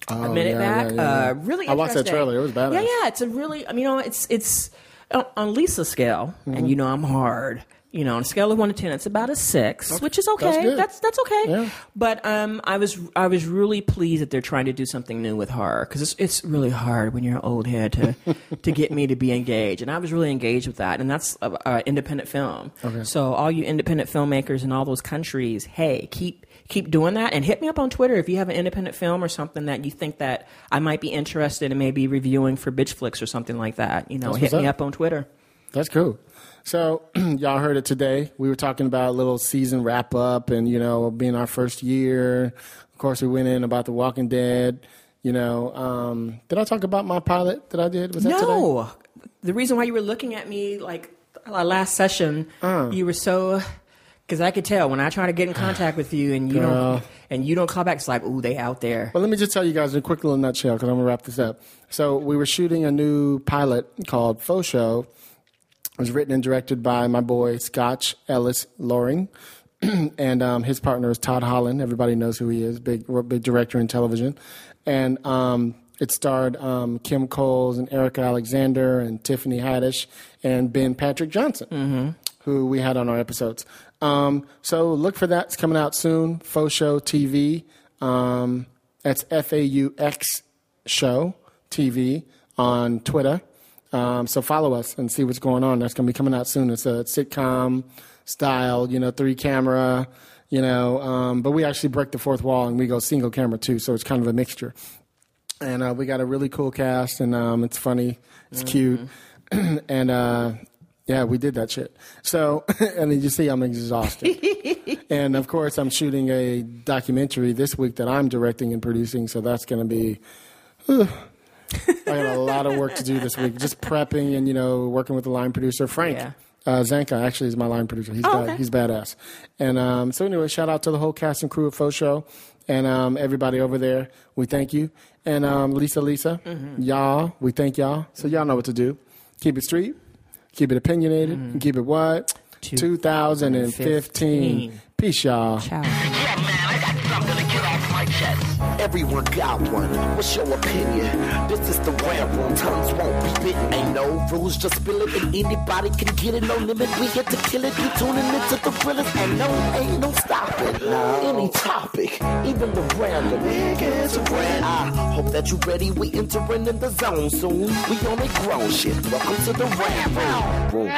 Speaker 4: A minute.
Speaker 3: Oh, yeah,
Speaker 4: back,
Speaker 3: yeah, yeah.
Speaker 4: Uh, really.
Speaker 3: I watched that trailer. It was badass.
Speaker 4: Yeah, yeah. It's a really. I mean, you know, it's it's on- on Lisa's scale,
Speaker 3: Mm-hmm.
Speaker 4: and you know, I'm hard. You know, on a scale of one to ten, it's about a six, which is okay.
Speaker 3: good.
Speaker 4: That's that's okay. But um, I was I was really pleased that they're trying to do something new with horror because it's it's really hard when you're an old head to *laughs* to get me to be engaged, and I was really engaged with that, and that's a, a independent film.
Speaker 3: Okay.
Speaker 4: So all you independent filmmakers in all those countries, hey, keep keep doing that, and hit me up on Twitter if you have an independent film or something that you think that I might be interested in, maybe reviewing for Bitch Flicks or something like that. You know,
Speaker 3: That's
Speaker 4: hit me
Speaker 3: up.
Speaker 4: on Twitter.
Speaker 3: That's cool. So *clears throat* y'all heard it today. We were talking about a little season wrap up, and you know, being our first year. Of course, we went in about The Walking Dead. You know, um, did I talk about my pilot that I did? Was that today?
Speaker 4: No, the reason why you were looking at me like our last session,
Speaker 3: Uh.
Speaker 4: you were so because I could tell when I try to get in contact with you and you
Speaker 3: Girl.
Speaker 4: don't and you don't call back. It's like, ooh, they out there.
Speaker 3: Well, let me just tell you guys in a quick little nutshell because I'm gonna wrap this up. So we were shooting a new pilot called Faux Show. It was written and directed by my boy Scotch Ellis Loring, *clears throat* and um, his partner is Todd Holland. Everybody knows who he is, big big director in television, and um, it starred um, Kim Coles and Erika Alexander and Tiffany Haddish and Ben Patrick Johnson, who we had on our episodes. Um, so look for that. It's coming out soon. Faux Show TV. Um, that's F A U X Show TV on Twitter. Um, so follow us and see what's going on. That's going to be coming out soon. It's a sitcom style, you know, three camera, you know, um, but we actually break the fourth wall and we go single camera too. So it's kind of a mixture. And uh, we got a really cool cast and um, it's funny, it's cute. *clears throat* and uh, yeah, we did that shit. So, *laughs* and then you see I'm exhausted. *laughs* and of course, I'm shooting a documentary this week that I'm directing and producing. So that's going to be. I got a lot of work to do this week, just prepping and you know working with the line producer Frank.
Speaker 4: Yeah.
Speaker 3: Uh, Zanka actually is my line producer. He's
Speaker 4: Oh,
Speaker 3: bad,
Speaker 4: okay.
Speaker 3: he's badass. And um, so anyway, shout out to the whole cast and crew of Faux Show and um, everybody over there. We thank you. And um, Lisa, Lisa,
Speaker 4: Mm-hmm.
Speaker 3: y'all, we thank y'all. So y'all know what to do. Keep it street, keep it opinionated,
Speaker 4: Mm-hmm.
Speaker 3: and keep it what? 2015. Peace, y'all.
Speaker 4: Ciao.
Speaker 1: Everyone got one. What's your opinion? This is the rant room. Tongues won't be bitten. Ain't no rules, just spill it, and anybody can get it. No limit. We here to kill it. You tuning into the thrillers, and no, ain't no stopping. Any topic, even the random. I hope that you ready. We entering in the zone soon. We only grown shit. Welcome to the rant room.